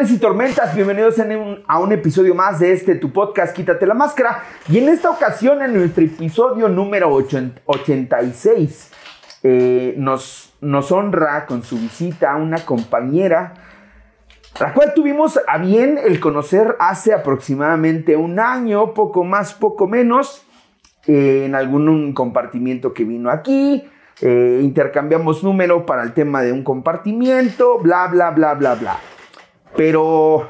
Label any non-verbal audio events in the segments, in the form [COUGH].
y tormentas, bienvenidos a un episodio más de este tu podcast Quítate la Máscara. Y en esta ocasión, en nuestro episodio número 86, eh, nos, honra con su visita una compañera, la cual tuvimos a bien el conocer hace aproximadamente un año, poco más, poco menos, eh, en algún compartimiento que vino aquí. Eh, intercambiamos número para el tema de un compartimiento, bla, bla, bla, bla, bla. Pero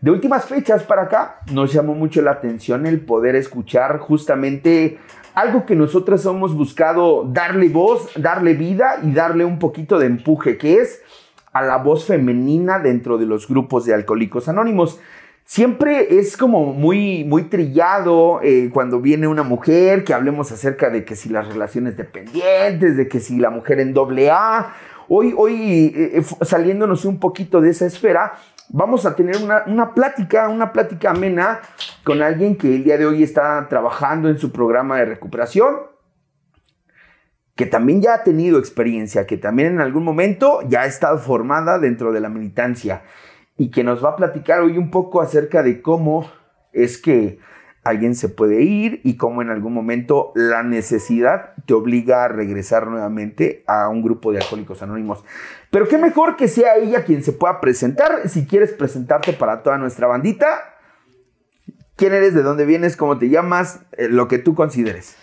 de últimas fechas para acá nos llamó mucho la atención el poder escuchar justamente algo que nosotros hemos buscado darle voz, darle vida y darle un poquito de empuje, que es a la voz femenina dentro de los grupos de alcohólicos anónimos. Siempre es como muy, muy trillado eh, cuando viene una mujer que hablemos acerca de que si las relaciones dependientes, de que si la mujer en doble A, Hoy, hoy eh, eh, saliéndonos un poquito de esa esfera, vamos a tener una, plática, una plática amena con alguien que el día de hoy está trabajando en su programa de recuperación, que también ya ha tenido experiencia, que también en algún momento ya ha estado formada dentro de la militancia y que nos va a platicar hoy un poco acerca de cómo es que alguien se puede ir y cómo en algún momento la necesidad te obliga a regresar nuevamente a un grupo de alcohólicos anónimos. Pero qué mejor que sea ella quien se pueda presentar. Si quieres presentarte para toda nuestra bandita, quién eres, de dónde vienes, cómo te llamas, eh, lo que tú consideres.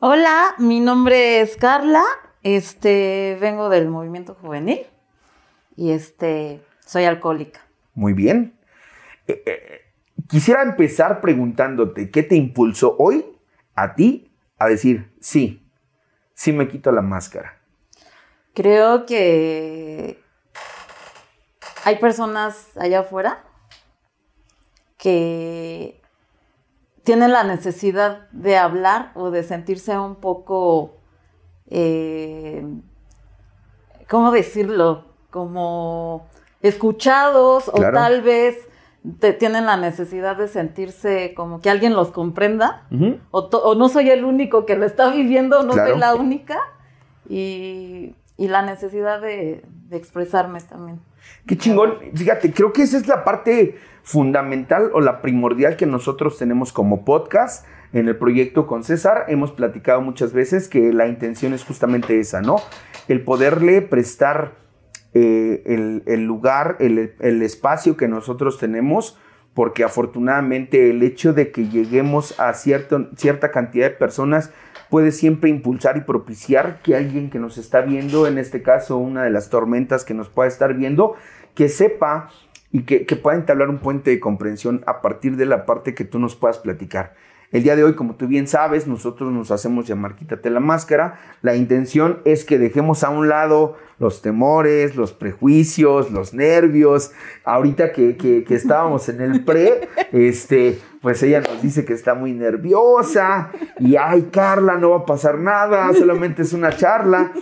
Hola, mi nombre es Carla, este, vengo del movimiento juvenil y este, soy alcohólica. Muy bien. Eh, eh, Quisiera empezar preguntándote, ¿qué te impulsó hoy a ti a decir, sí, sí me quito la máscara? Creo que hay personas allá afuera que tienen la necesidad de hablar o de sentirse un poco, eh, ¿cómo decirlo? Como escuchados o tal vez tienen la necesidad de sentirse como que alguien los comprenda, o, no soy el único que lo está viviendo, no soy la única, y, la necesidad de, expresarme también. Qué chingón, fíjate, creo que esa es la parte fundamental o la primordial que nosotros tenemos como podcast. En el proyecto con César hemos platicado muchas veces que la intención es justamente esa, ¿no? El poderle prestar eh, el, lugar, el, espacio que nosotros tenemos, porque afortunadamente el hecho de que lleguemos a cierta cantidad de personas puede siempre impulsar y propiciar que alguien que nos está viendo, en este caso una de las tormentas que nos pueda estar viendo, que sepa y que, que pueda entablar un puente de comprensión a partir de la parte que tú nos puedas platicar. El día de hoy, como tú bien sabes, nosotros nos hacemos llamar Quítate la máscara. La intención es que dejemos a un lado los temores, los prejuicios, los nervios. Ahorita que, estábamos en el pre, [LAUGHS] este, pues ella nos dice que está muy nerviosa y, ay, Carla, no va a pasar nada, solamente es una charla.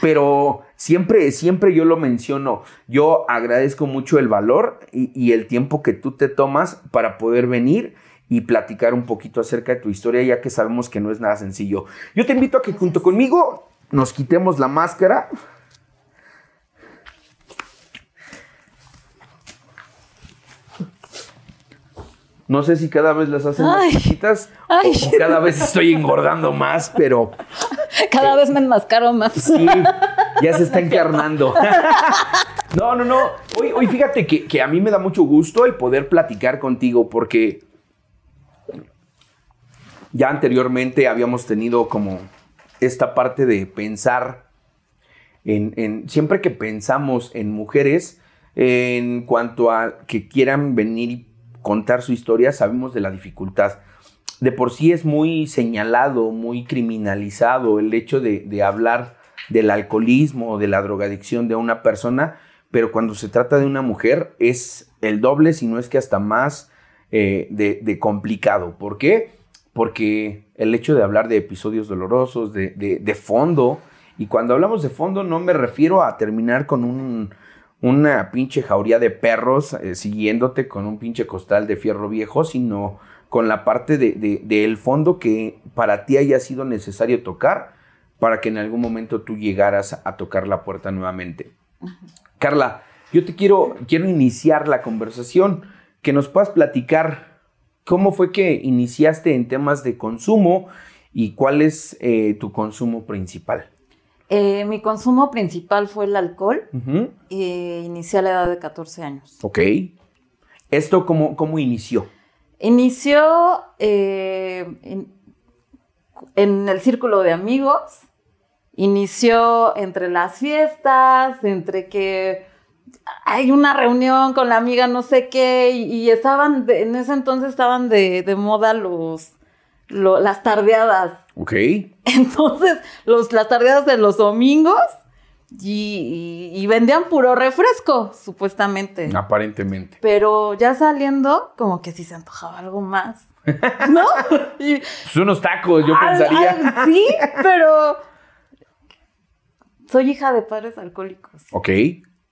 Pero siempre, siempre yo lo menciono, yo agradezco mucho el valor y, y el tiempo que tú te tomas para poder venir y platicar un poquito acerca de tu historia, ya que sabemos que no es nada sencillo. Yo te invito a que junto conmigo nos quitemos la máscara. No sé si cada vez las hacen más chiquitas o cada vez estoy engordando más, pero... [LAUGHS] Cada vez me enmascaro más. Sí, ya se está [LAUGHS] encarnando. [LAUGHS] No, no, no. Hoy, hoy fíjate que, que a mí me da mucho gusto el poder platicar contigo porque ya anteriormente habíamos tenido como esta parte de pensar en, siempre que pensamos en mujeres, en cuanto a que quieran venir y contar su historia, sabemos de la dificultad. De por sí es muy señalado, muy criminalizado el hecho de, hablar del alcoholismo o de la drogadicción de una persona, pero cuando se trata de una mujer es el doble, si no es que hasta más eh, de, de complicado. ¿Por qué? Porque el hecho de hablar de episodios dolorosos, de, fondo, y cuando hablamos de fondo no me refiero a terminar con un, una pinche jauría de perros eh, siguiéndote con un pinche costal de fierro viejo, sino con la parte del de, fondo que para ti haya sido necesario tocar para que en algún momento tú llegaras a tocar la puerta nuevamente. Carla, yo te quiero, quiero iniciar la conversación, que nos puedas platicar cómo fue que iniciaste en temas de consumo y cuál es eh, tu consumo principal. Eh, mi consumo principal fue el alcohol. Ujú. y inicié a la edad de 14 años. Ok. ¿Esto cómo, cómo inició? Inició eh, en, en el círculo de amigos, inició entre las fiestas, entre que hay una reunión con la amiga no sé qué, y, y estaban, de- en ese entonces estaban de, de moda los, lo- las tardeadas. Ok. [LAUGHS] Entonces, los, las tardeadas de los domingos y, y- y vendían puro refresco, supuestamente. Aparentemente. Pero ya saliendo, como que sí se antojaba algo más. [LAUGHS] ¿No? Y- Pues unos tacos, yo pensaría. sí, pero soy hija de padres alcohólicos. Ok.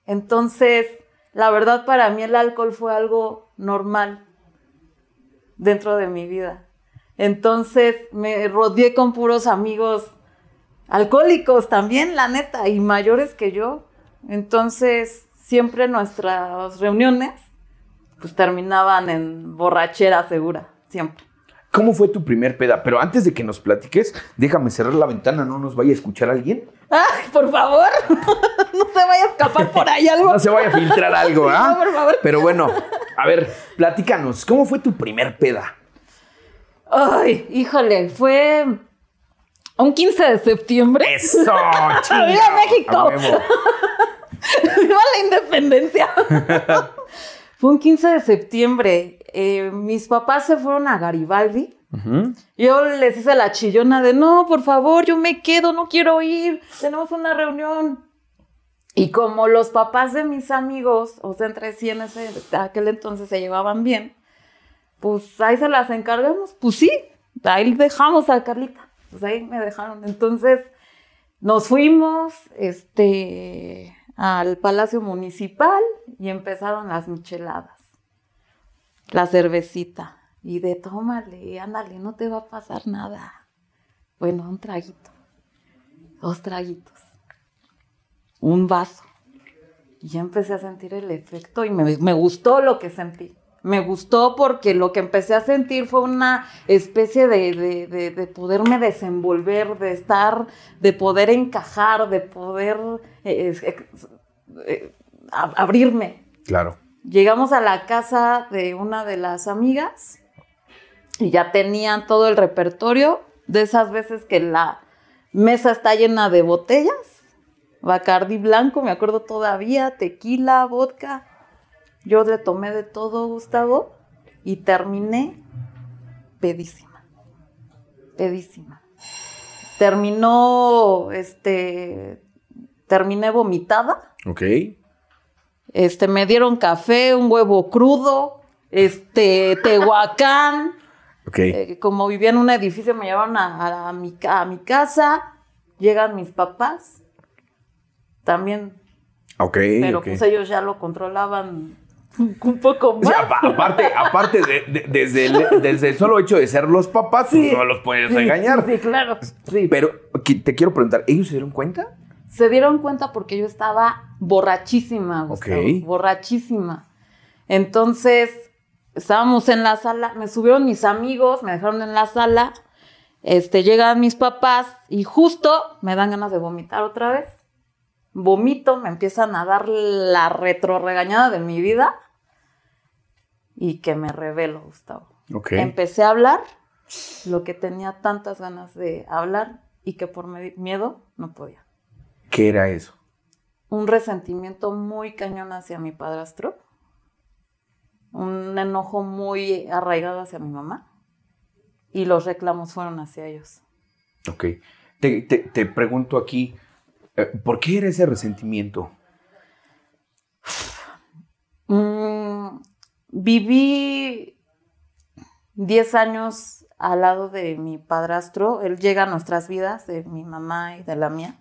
Entonces, la verdad para mí el alcohol fue algo normal dentro de mi vida. Entonces, me rodeé con puros amigos alcohólicos también, la neta, y mayores que yo. Entonces, siempre nuestras reuniones pues terminaban en borrachera segura, siempre. ¿Cómo fue tu primer peda? Pero antes de que nos platiques, déjame cerrar la ventana, no nos vaya a escuchar alguien. Ay, por favor, [LAUGHS] no se vaya a escapar por ahí algo. No se vaya a filtrar algo, [LAUGHS] ¿ah? No, por favor. Pero bueno, a ver, platícanos, ¿cómo fue tu primer peda? Ay, híjole, fue un 15 de septiembre. ¡Eso! [LAUGHS] ¡Viva México! ¡Viva la independencia! Fue un 15 de septiembre. Eh, mis papás se fueron a Garibaldi. Yo les hice la chillona de, no, por favor, yo me quedo, no quiero ir, tenemos una reunión. Y como los papás de mis amigos, o sea, entre sí en ese, aquel entonces se llevaban bien, pues ahí se las encargamos. Pues sí, ahí dejamos a Carlita. Pues ahí me dejaron. Entonces nos fuimos este, al Palacio Municipal y empezaron las micheladas, la cervecita. Y de tómale, ándale, no te va a pasar nada. Bueno, un traguito, dos traguitos, un vaso. Y ya empecé a sentir el efecto y me, gustó lo que sentí. Me gustó porque lo que empecé a sentir fue una especie de, de- de- de poderme desenvolver, de estar, de poder encajar, de poder eh, eh, a- abrirme. Claro. Llegamos a la casa de una de las amigas y ya tenían todo el repertorio de esas veces que la mesa está llena de botellas. Bacardi blanco, me acuerdo todavía, tequila, vodka. Yo le tomé de todo, Gustavo, y terminé pedísima. Pedísima. Terminó, este, terminé vomitada. Ok. Este, me dieron café, un huevo crudo, este, tehuacán. Eh, como vivía en un edificio, me llevaron a, a mi, a mi casa. Llegan mis papás. También, Ok. pero pues ellos ya lo controlaban un poco O más. sea, apa- aparte, aparte de, de- desde, el, desde el solo hecho de ser los papás, Sí. no los puedes Sí, regañar. Sí, claro. Sí. Pero te quiero preguntar, ¿ellos se dieron cuenta? Se dieron cuenta porque yo estaba borrachísima, Gustavo, borrachísima. Entonces, estábamos en la sala, me subieron mis amigos, me dejaron en la sala, este, llegan mis papás y justo me dan ganas de vomitar otra vez. Vomito, me empiezan a dar la retroregañada de mi vida y que me revelo, Gustavo. Ok. Empecé a hablar lo que tenía tantas ganas de hablar y que por miedo no podía ¿Qué era eso? un resentimiento muy cañón hacia mi padrastro, un enojo muy arraigado hacia mi mamá y los reclamos fueron hacia ellos. Ok. Te, te- te pregunto aquí, eh, ¿por qué era ese resentimiento? Mm, viví 10 años al lado de mi padrastro, él llega a nuestras vidas, de mi mamá y de la mía.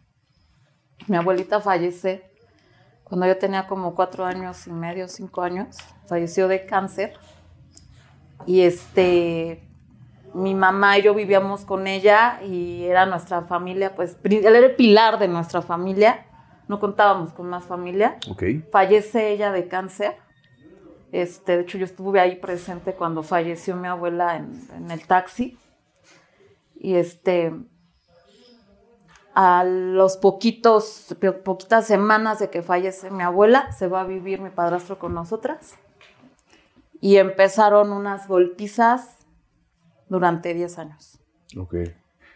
Mi abuelita fallece cuando yo tenía como cuatro años y medio, cinco años. Falleció de cáncer. Y este, mi mamá y yo vivíamos con ella y era nuestra familia, pues él era el pilar de nuestra familia. no contábamos con más familia. Ok. Fallece ella de cáncer. Este, de hecho, yo estuve ahí presente cuando falleció mi abuela en, en el taxi. Y este, a los poquitos, po- poquitas semanas de que fallece mi abuela, se va a vivir mi padrastro con nosotras. Y empezaron unas golpizas durante 10 años. Ok.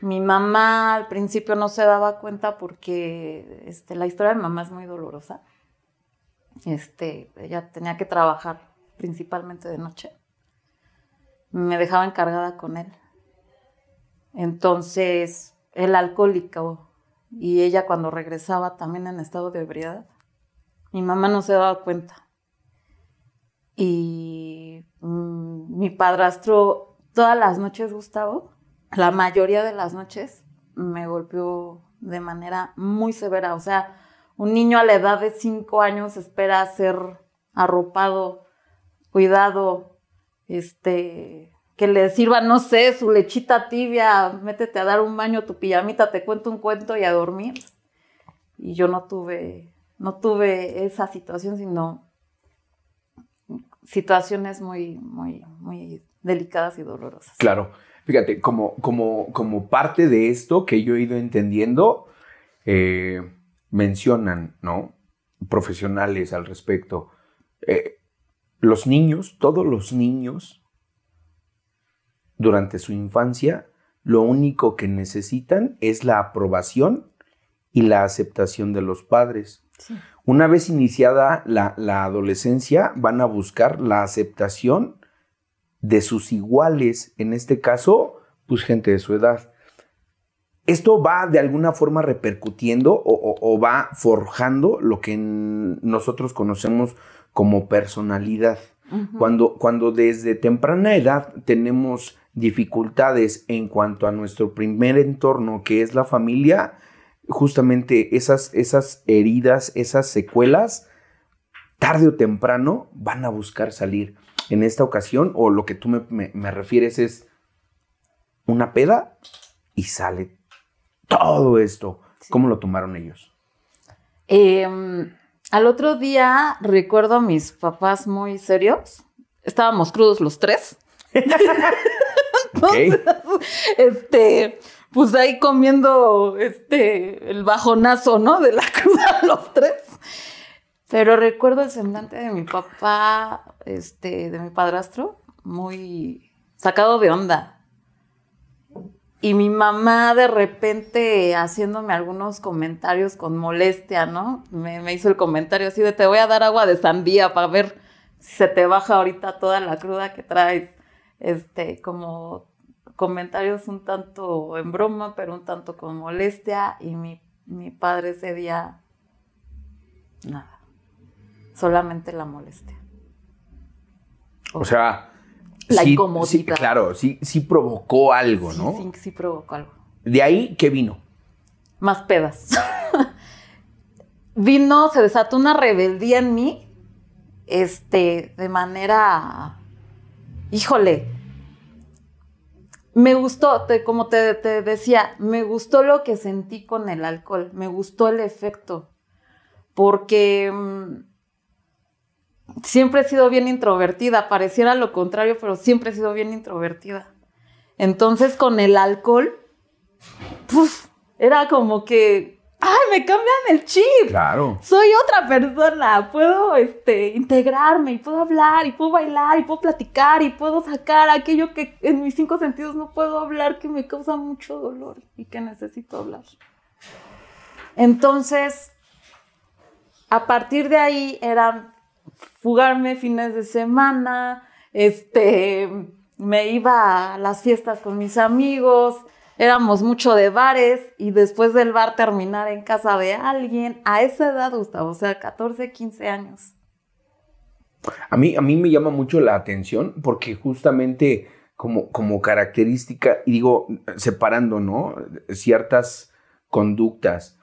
Mi mamá al principio no se daba cuenta porque este, la historia de mi mamá es muy dolorosa. Este, ella tenía que trabajar principalmente de noche. Me dejaba encargada con él. Entonces, el alcohólico y ella cuando regresaba también en estado de ebriedad. Mi mamá no se daba cuenta. Y mm, mi padrastro, todas las noches, Gustavo, la mayoría de las noches, me golpeó de manera muy severa. O sea, un niño a la edad de cinco años espera ser arropado, cuidado, este, que le sirva, no sé, su lechita tibia, métete a dar un baño, tu pijamita, te cuento un cuento y a dormir. Y yo no tuve, no tuve esa situación, sino situaciones muy, muy, muy delicadas y dolorosas. Claro. Fíjate, como, como, como parte de esto que yo he ido entendiendo, eh, mencionan, ¿no? Profesionales al respecto. Eh, los niños, todos los niños, durante su infancia, lo único que necesitan es la aprobación y la aceptación de los padres. Sí. Una vez iniciada la, la adolescencia, van a buscar la aceptación de sus iguales, en este caso, pues gente de su edad. Esto va de alguna forma repercutiendo o, o- o va forjando lo que nosotros conocemos como personalidad. Cuando, cuando desde temprana edad tenemos dificultades en cuanto a nuestro primer entorno, que es la familia, justamente esas, esas heridas, esas secuelas, tarde o temprano van a buscar salir. En esta ocasión, o lo que tú me, me- me refieres es una peda y sale todo esto. ¿Cómo lo tomaron ellos? Em, al otro día recuerdo a mis papás muy serios. Estábamos crudos los tres. [LAUGHS] ¿Ok? [LAUGHS] Este, pues ahí comiendo este el bajonazo, ¿no? De la [LAUGHS] cruda los tres. Pero recuerdo el semblante de mi papá, este, de mi padrastro, muy sacado de onda. Y mi mamá de repente haciéndome algunos comentarios con molestia, ¿no? Me, me hizo el comentario así de te voy a dar agua de sandía para ver si se te baja ahorita toda la cruda que traes. Este, como comentarios un tanto en broma, pero un tanto con molestia. Y mi, mi padre ese día, nada, solamente la molestia. O sea, La sí- incomodidad. sí, claro, sí, sí provocó algo, Sí, ¿no? sí, sí provocó algo. De ahí, ¿qué vino? más pedas. [LAUGHS] Vino, se desató una rebeldía en mí, este, de manera, híjole, me gustó, como te, decía, me gustó lo que sentí con el alcohol, me gustó el efecto, porque mm, siempre he sido bien introvertida, pareciera lo contrario, pero siempre he sido bien introvertida. Entonces con el alcohol, era como que, ay, me cambian el chip. Claro. Soy otra persona, puedo este, integrarme y puedo hablar y puedo bailar y puedo platicar y puedo sacar aquello que en mis cinco sentidos no puedo hablar que me causa mucho dolor y que necesito hablar. Entonces, a partir de ahí eran fugarme fines de semana, este, me iba a las fiestas con mis amigos, éramos mucho de bares y después del bar terminar en casa de alguien, a esa edad, Gustavo, o sea, 14, 15 años. A mí, a mí me llama mucho la atención porque justamente como, como característica, y digo, separando, ¿no? Ciertas conductas.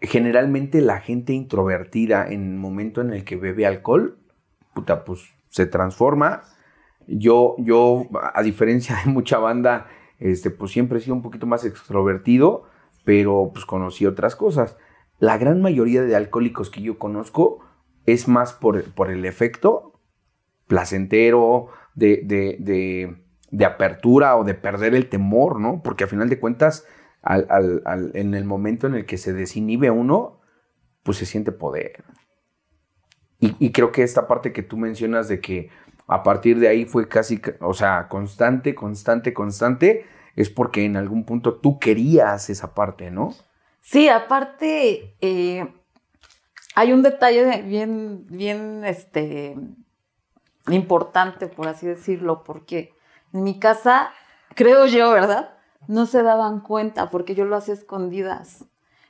Generalmente la gente introvertida en el momento en el que bebe alcohol, puta, pues se transforma. Yo, yo, a diferencia de mucha banda, este, pues siempre he sido un poquito más extrovertido, pero pues conocí otras cosas. la gran mayoría de alcohólicos que yo conozco es más por, por el efecto placentero, de, de, de, apertura o de perder el temor, ¿no? Porque a final de cuentas, en el momento en el que se desinhibe uno, pues se siente poder. Y, creo que esta parte que tú mencionas de que a partir de ahí fue casi, o sea, constante, constante, constante, es porque en algún punto tú querías esa parte, ¿no? Sí, aparte, eh, hay un detalle bien, bien, este, importante, por así decirlo, porque en mi casa, creo yo, ¿verdad? No se daban cuenta porque yo lo hacía escondidas.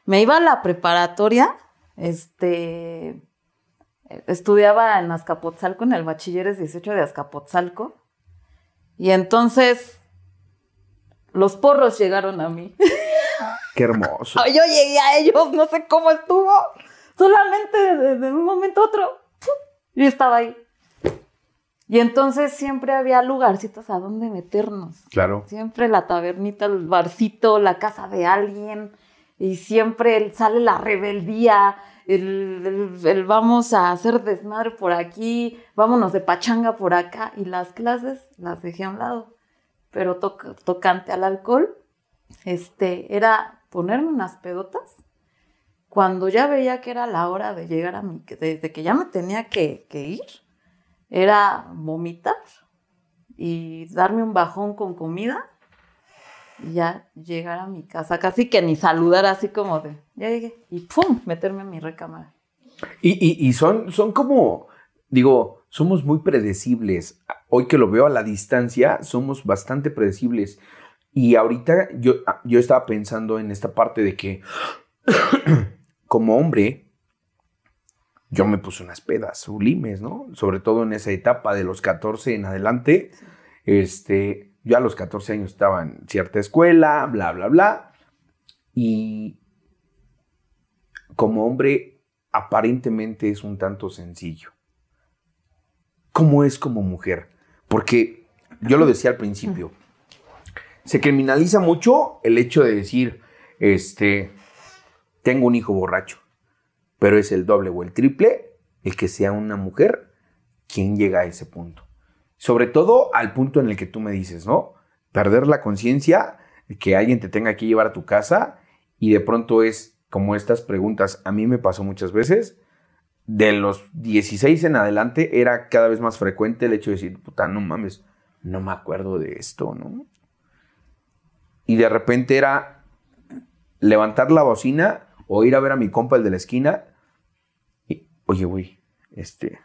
Me iba a la preparatoria, este, estudiaba en Azcapotzalco, en el bachilleres 18 de Azcapotzalco, y entonces los porros llegaron a mí. Qué hermoso. Yo llegué a ellos, no sé cómo estuvo. Solamente de, un momento a otro, yo estaba ahí. Y entonces siempre había lugarcitos a donde meternos. Claro. Siempre la tabernita, el barcito, la casa de alguien. Y siempre sale la rebeldía, el, vamos a hacer desmadre por aquí, vámonos de pachanga por acá. Y las clases las dejé a un lado. Pero tocante al alcohol, este, era ponerme unas pedotas. Cuando ya veía que era la hora de llegar a mi, desde que ya me tenía que ir, era vomitar y darme un bajón con comida y ya llegar a mi casa, casi que ni saludar así como de, ya llegué, y ¡pum! meterme en mi recámara. Y, son, son como, digo, somos muy predecibles. Hoy que lo veo a la distancia, somos bastante predecibles. Y ahorita yo, yo estaba pensando en esta parte de que [COUGHS] como hombre, yo me puse unas pedas sublimes, ¿no? Sobre todo en esa etapa de los 14 en adelante. Este, yo a los 14 años estaba en cierta escuela, bla, bla, bla. Y como hombre, aparentemente es un tanto sencillo. ¿Cómo es como mujer? Porque yo lo decía al principio, se criminaliza mucho el hecho de decir, este, tengo un hijo borracho pero es el doble o el triple el que sea una mujer quien llega a ese punto. Sobre todo al punto en el que tú me dices, ¿no? Perder la conciencia que alguien te tenga que llevar a tu casa y de pronto es como estas preguntas, a mí me pasó muchas veces, de los 16 en adelante era cada vez más frecuente el hecho de decir, puta, no mames, no me acuerdo de esto, ¿no? Y de repente era levantar la bocina o ir a ver a mi compa, el de la esquina. Y, oye, güey, este,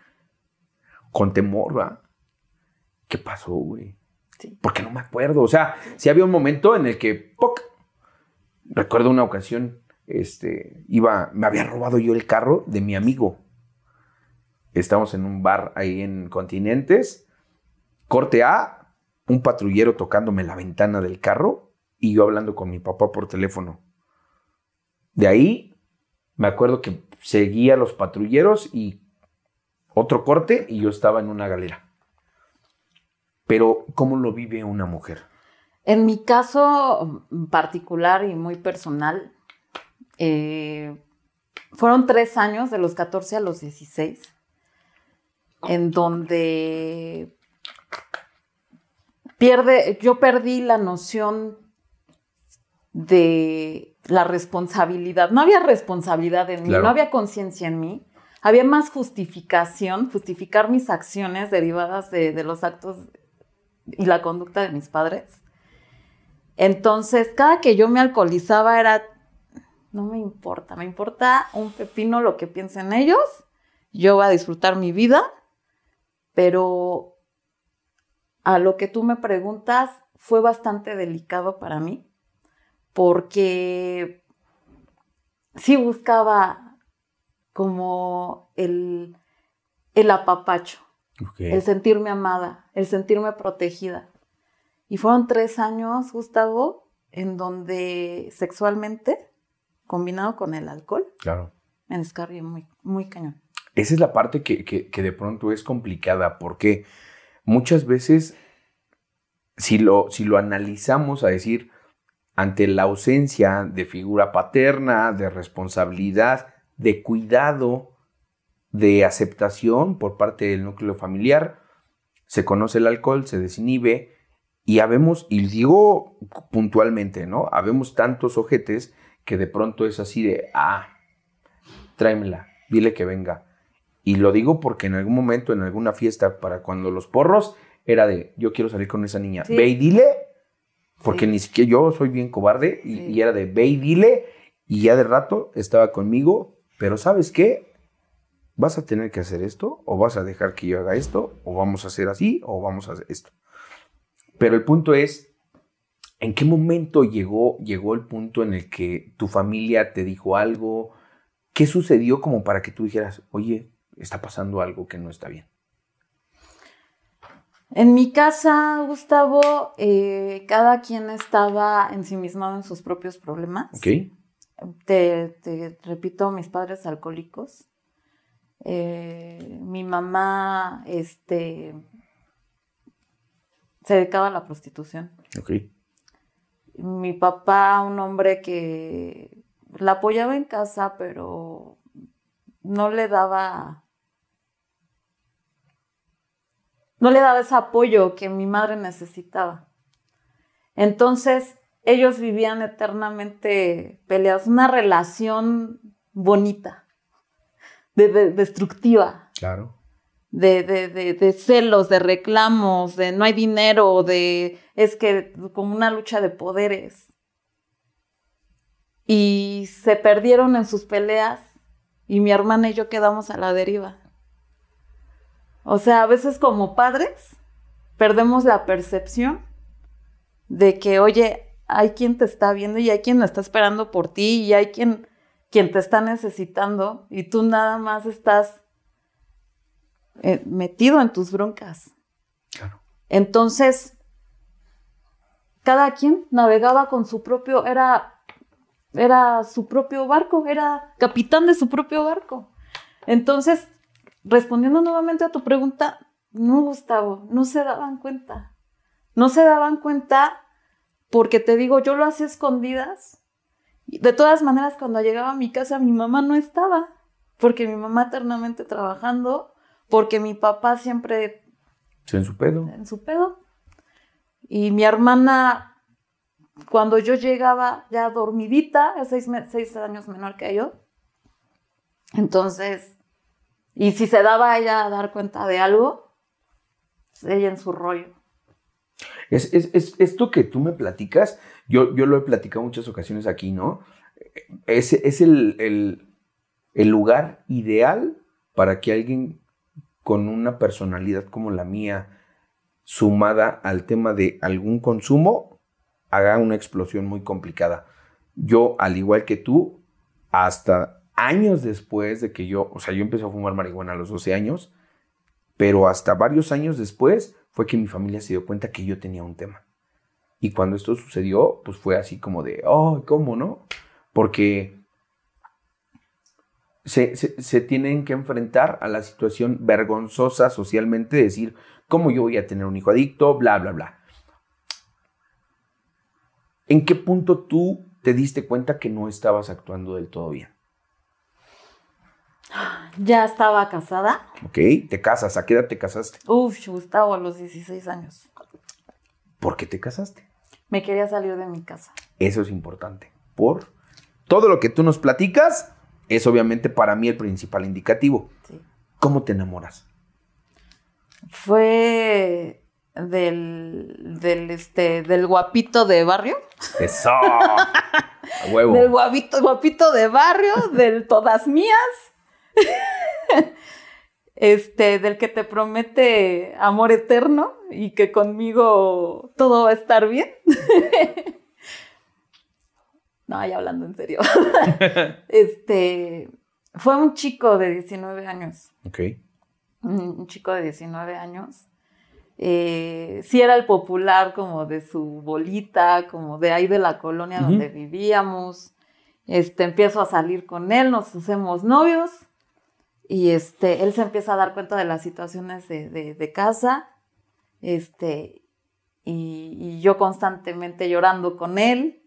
con temor, ¿va? ¿Qué pasó, güey? Sí. Porque no me acuerdo. O sea, si había un momento en el que, ¡poc! Recuerdo una ocasión, este, iba, me había robado yo el carro de mi amigo. Estamos en un bar ahí en Continentes. Corte A, un patrullero tocándome la ventana del carro y yo hablando con mi papá por teléfono. De ahí me acuerdo que seguía a los patrulleros y otro corte y yo estaba en una galera. Pero, ¿cómo lo vive una mujer? En mi caso particular y muy personal, eh, fueron tres años, de los 14 a los 16, en donde pierde, yo perdí la noción de la responsabilidad. No había responsabilidad en mí, no había conciencia en mí. Había más justificación, justificar mis acciones derivadas de, los actos y la conducta de mis padres. Entonces, cada que yo me alcoholizaba era, no me importa, me importa un pepino lo que piensen ellos, yo voy a disfrutar mi vida, pero a lo que tú me preguntas fue bastante delicado para mí porque sí buscaba como el, el apapacho, el sentirme amada, el sentirme protegida. Y fueron tres años, Gustavo, en donde sexualmente, combinado con el alcohol, claro. me descargué muy, muy cañón. Esa es la parte que, que de pronto es complicada, porque muchas veces, si lo, si lo analizamos a decir, ante la ausencia de figura paterna, de responsabilidad, de cuidado, de aceptación por parte del núcleo familiar, se conoce el alcohol, se desinhibe y habemos, y digo puntualmente, ¿no? Habemos tantos ojetes que de pronto es así de, ah, tráemela, dile que venga. Y lo digo porque en algún momento, en alguna fiesta, para cuando los porros, era de, yo quiero salir con esa niña, ve y dile, porque ni siquiera yo soy bien cobarde, y, y, era de, ve y dile, y ya de rato estaba conmigo, pero ¿sabes qué? Vas a tener que hacer esto, o vas a dejar que yo haga esto, o vamos a hacer así, o vamos a hacer esto. Pero el punto es, ¿en qué momento llegó, llegó el punto en el que tu familia te dijo algo? ¿Qué sucedió como para que tú dijeras, oye, está pasando algo que no está bien? En mi casa, Gustavo, eh, cada quien estaba ensimismado en sus propios problemas. Ok. Te, te repito, mis padres alcohólicos. Eh, mi mamá, este, se dedicaba a la prostitución. Mi papá, un hombre que la apoyaba en casa, pero no le daba no le daba ese apoyo que mi madre necesitaba. Entonces, ellos vivían eternamente peleados, una relación bonita, de, destructiva. Claro. De, de, celos, de reclamos, de no hay dinero, de es que como una lucha de poderes. Y se perdieron en sus peleas y mi hermana y yo quedamos a la deriva. O sea, a veces como padres perdemos la percepción de que, oye, hay quien te está viendo y hay quien está esperando por ti y hay quien, quien te está necesitando y tú nada más estás eh, metido en tus broncas. Claro. Entonces, cada quien navegaba con su propio, era, era su propio barco, era capitán de su propio barco. Entonces, respondiendo nuevamente a tu pregunta, no, Gustavo, no se daban cuenta. No se daban cuenta porque te digo, yo lo hacía escondidas. De todas maneras, cuando llegaba a mi casa, mi mamá no estaba, porque mi mamá eternamente trabajando, porque mi papá siempre... En su pedo. En su pedo. Y mi hermana, cuando yo llegaba ya dormidita, seis, seis años menor que yo, entonces y si se daba a ella a dar cuenta de algo, pues, ella en su rollo. Es, esto que tú me platicas, yo, yo lo he platicado muchas ocasiones aquí, ¿no? Es, es el, el lugar ideal para que alguien con una personalidad como la mía, sumada al tema de algún consumo, haga una explosión muy complicada. Yo, al igual que tú, hasta años después de que yo, o sea, yo empecé a fumar marihuana a los 12 años, pero hasta varios años después fue que mi familia se dio cuenta que yo tenía un tema. Y cuando esto sucedió, pues fue así como de, oh, ¿cómo no? Porque se, se, tienen que enfrentar a la situación vergonzosa socialmente de decir, ¿cómo yo voy a tener un hijo adicto? Bla, bla, bla. ¿En qué punto tú te diste cuenta que no estabas actuando del todo bien? Ya estaba casada. Ok, te casas. ¿A qué edad te casaste? Uf, Gustavo, a los 16 años. ¿Por qué te casaste? Me quería salir de mi casa. Eso es importante. Por todo lo que tú nos platicas es obviamente para mí el principal indicativo. Sí. ¿Cómo te enamoras? Fue del, del, este, del guapito de barrio. Eso. [LAUGHS] A huevo. Del guapito, guapito de barrio, del todas mías [LAUGHS] este, del que te promete amor eterno y que conmigo todo va a estar bien. [LAUGHS] no, ya hablando en serio. [LAUGHS] este, fue un chico de 19 años. Ok. Un chico de 19 años. Eh, sí era el popular como de su bolita, como de ahí de la colonia donde vivíamos. Este, empiezo a salir con él, nos hacemos novios y este, él se empieza a dar cuenta de las situaciones de, casa, este, y, yo constantemente llorando con él,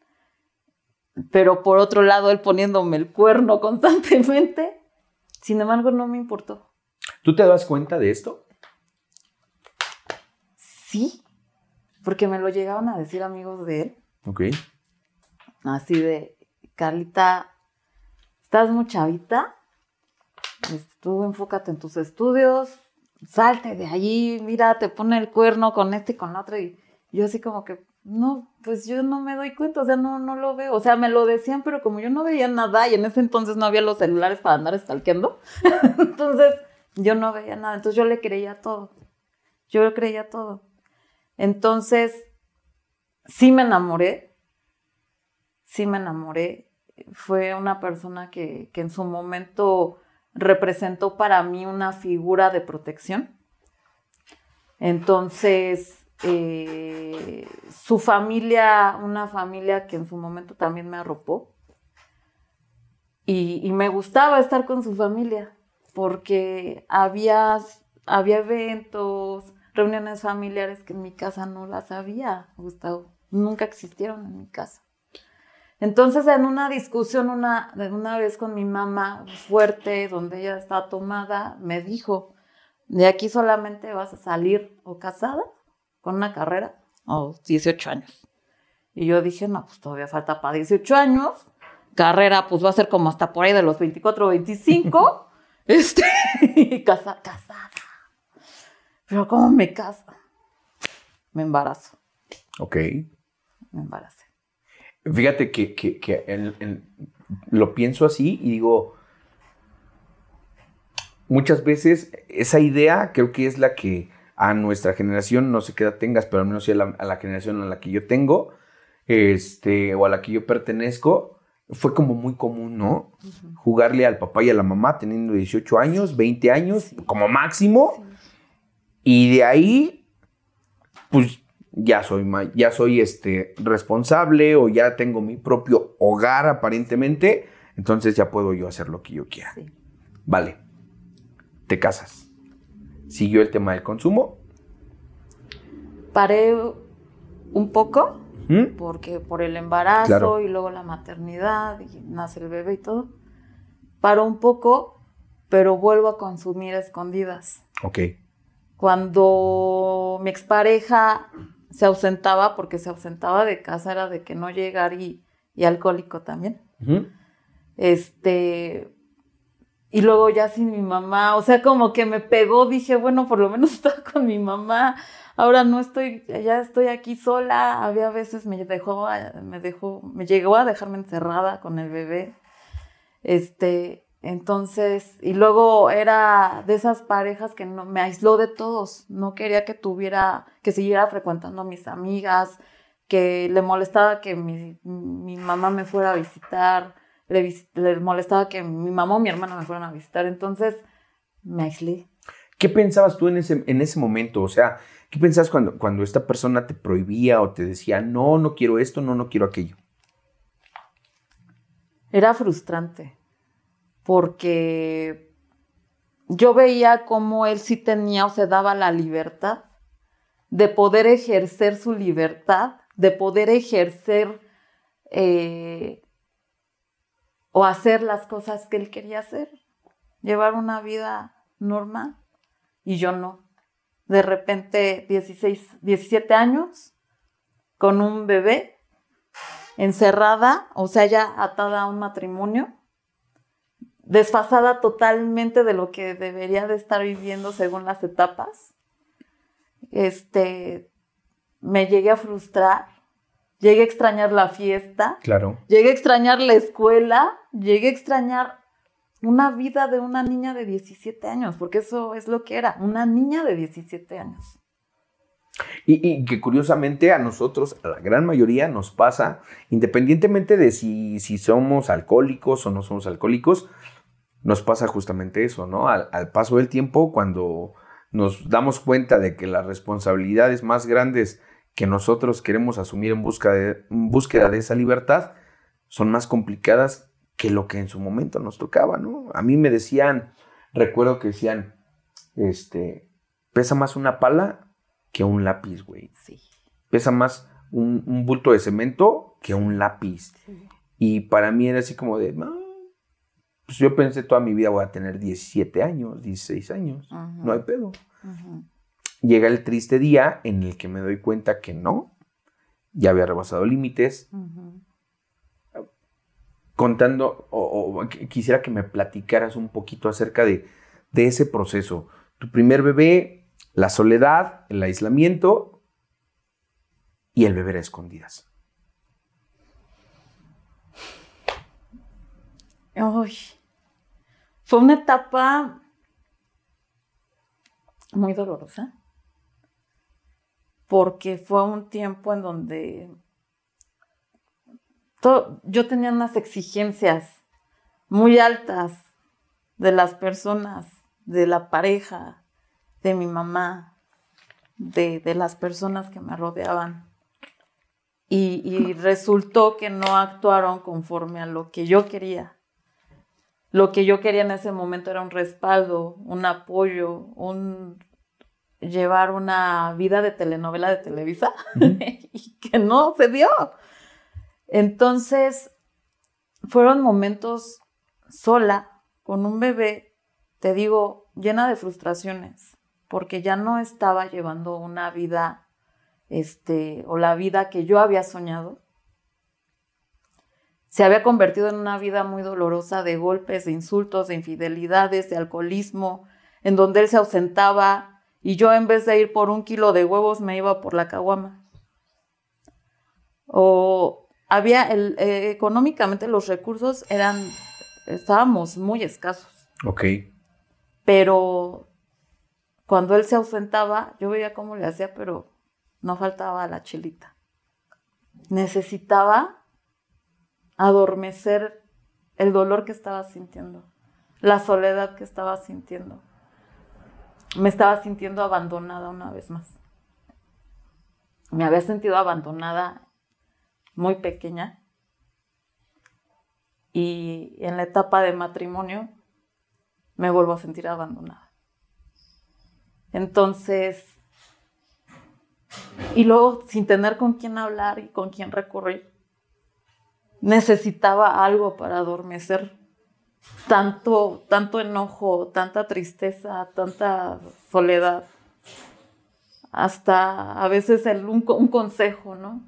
pero por otro lado él poniéndome el cuerno [LAUGHS] constantemente. Sin embargo, no me importó. ¿Tú te das cuenta de esto? Sí, porque me lo llegaban a decir amigos de él. Ok. Así de, Carlita, estás muy chavita, tú enfócate en tus estudios, salte de allí, mira, te pone el cuerno con este y con otro. Y yo así como que, no, pues yo no me doy cuenta, o sea, no, no lo veo. O sea, me lo decían, pero como yo no veía nada y en ese entonces no había los celulares para andar stalkeando, [LAUGHS] entonces yo no veía nada. Entonces yo le creía todo. Yo le creía todo. Entonces, sí me enamoré. Sí me enamoré. Fue una persona que, que en su momento representó para mí una figura de protección. Entonces, eh, su familia, una familia que en su momento también me arropó. Y, y, me gustaba estar con su familia, porque había, había eventos, reuniones familiares que en mi casa no las había, Gustavo. Nunca existieron en mi casa. Entonces, en una discusión una, una vez con mi mamá fuerte, donde ella estaba tomada, me dijo, de aquí solamente vas a salir o casada con una carrera o 18 años. Y yo dije, no, pues todavía falta para 18 años. Carrera, pues va a ser como hasta por ahí de los 24 o 25. este, casa, casada. Pero ¿cómo me caso? Me embarazo. Ok. Me embaracé. Fíjate que, que, que lo pienso así y digo, muchas veces esa idea creo que es la que a nuestra generación, no sé qué edad tengas, pero al menos a la, a la generación a la que yo tengo, este, o a la que yo pertenezco, fue como muy común, ¿no? Jugarle al papá y a la mamá teniendo 18 años, 20 años, como máximo. Y de ahí, pues ya soy, ya soy este, responsable o ya tengo mi propio hogar aparentemente, entonces ya puedo yo hacer lo que yo quiera. Vale, te casas. ¿Siguió el tema del consumo? Paré un poco, porque por el embarazo y luego la maternidad, y nace el bebé y todo. Paro un poco, pero vuelvo a consumir escondidas. Ok. Cuando mi expareja se ausentaba, porque se ausentaba de casa, era de que no llegar y, alcohólico también. Este, y luego ya sin mi mamá, o sea, como que me pegó, dije, bueno, por lo menos [LAUGHS] estaba con mi mamá, ahora no estoy, ya estoy aquí sola, había veces me dejó, me dejó, me llegó a dejarme encerrada con el bebé, este, entonces, y luego era de esas parejas que no, me aisló de todos, no quería que tuviera, que siguiera frecuentando a mis amigas, que le molestaba que mi, mi mamá me fuera a visitar, le, molestaba que mi mamá o mi hermana me fueran a visitar, entonces me aislé. ¿Qué pensabas tú en ese, en ese momento? O sea, ¿qué pensabas cuando, cuando esta persona te prohibía o te decía, no, no quiero esto, no, no quiero aquello? Era frustrante porque yo veía cómo él sí tenía o se daba la libertad de poder ejercer su libertad, de poder ejercer eh, o hacer las cosas que él quería hacer, llevar una vida normal y yo no. De repente, 16, 17 años, con un bebé, encerrada, o sea, ya atada a un matrimonio, desfasada totalmente de lo que debería de estar viviendo según las etapas. Este, me llegué a frustrar, llegué a extrañar la fiesta, claro. llegué a extrañar la escuela, llegué a extrañar una vida de una niña de 17 años, porque eso es lo que era, una niña de 17 años. Y, y, que curiosamente a nosotros, a la gran mayoría, nos pasa, independientemente de si, si somos alcohólicos o no somos alcohólicos, nos pasa justamente eso, ¿no? Al, paso del tiempo, cuando nos damos cuenta de que las responsabilidades más grandes que nosotros queremos asumir en, busca de, búsqueda de esa libertad son más complicadas que lo que en su momento nos tocaba, ¿no? A mí me decían, recuerdo que decían, este, pesa más una pala que un lápiz, güey. Sí. Pesa más un, bulto de cemento que un lápiz. Y para mí era así como de, "Ah, pues yo pensé toda mi vida voy a tener 17 años, 16 años, no hay pedo. Llega el triste día en el que me doy cuenta que no, ya había rebasado límites, contando, o, o qu- quisiera que me platicaras un poquito acerca de, de ese proceso. Tu primer bebé, la soledad, el aislamiento y el beber a escondidas. Uy. Fue una etapa muy dolorosa. Porque fue un tiempo en donde yo tenía unas exigencias muy altas de las personas, de la pareja, de mi mamá, de, las personas que me rodeaban. Y resultó que no actuaron conforme a lo que yo quería. Lo que yo quería en ese momento era un respaldo, un apoyo, un llevar una vida de telenovela de Televisa [LAUGHS] y que no se dio. Entonces, fueron momentos sola, con un bebé, te digo, llena de frustraciones, porque ya no estaba llevando una vida, este, o la vida que yo había soñado. Se había convertido en una vida muy dolorosa de golpes, de insultos, de infidelidades, de alcoholismo, en donde él se ausentaba y yo en vez de ir por un kilo de huevos me iba por la caguama. O había, el, eh, económicamente los recursos eran, estábamos muy escasos, Ok. pero cuando él se ausentaba, yo veía cómo le hacía, pero no faltaba la chelita. Necesitaba adormecer el dolor que estaba sintiendo, la soledad que estaba sintiendo. Me estaba sintiendo abandonada una vez más. Me había sentido abandonada muy pequeña y en la etapa de matrimonio me vuelvo a sentir abandonada. Entonces, y luego sin tener con quién hablar y con quién recurrir, necesitaba algo para adormecer tanto, tanto enojo, tanta tristeza, tanta soledad, hasta a veces el- un, co- un consejo, ¿no?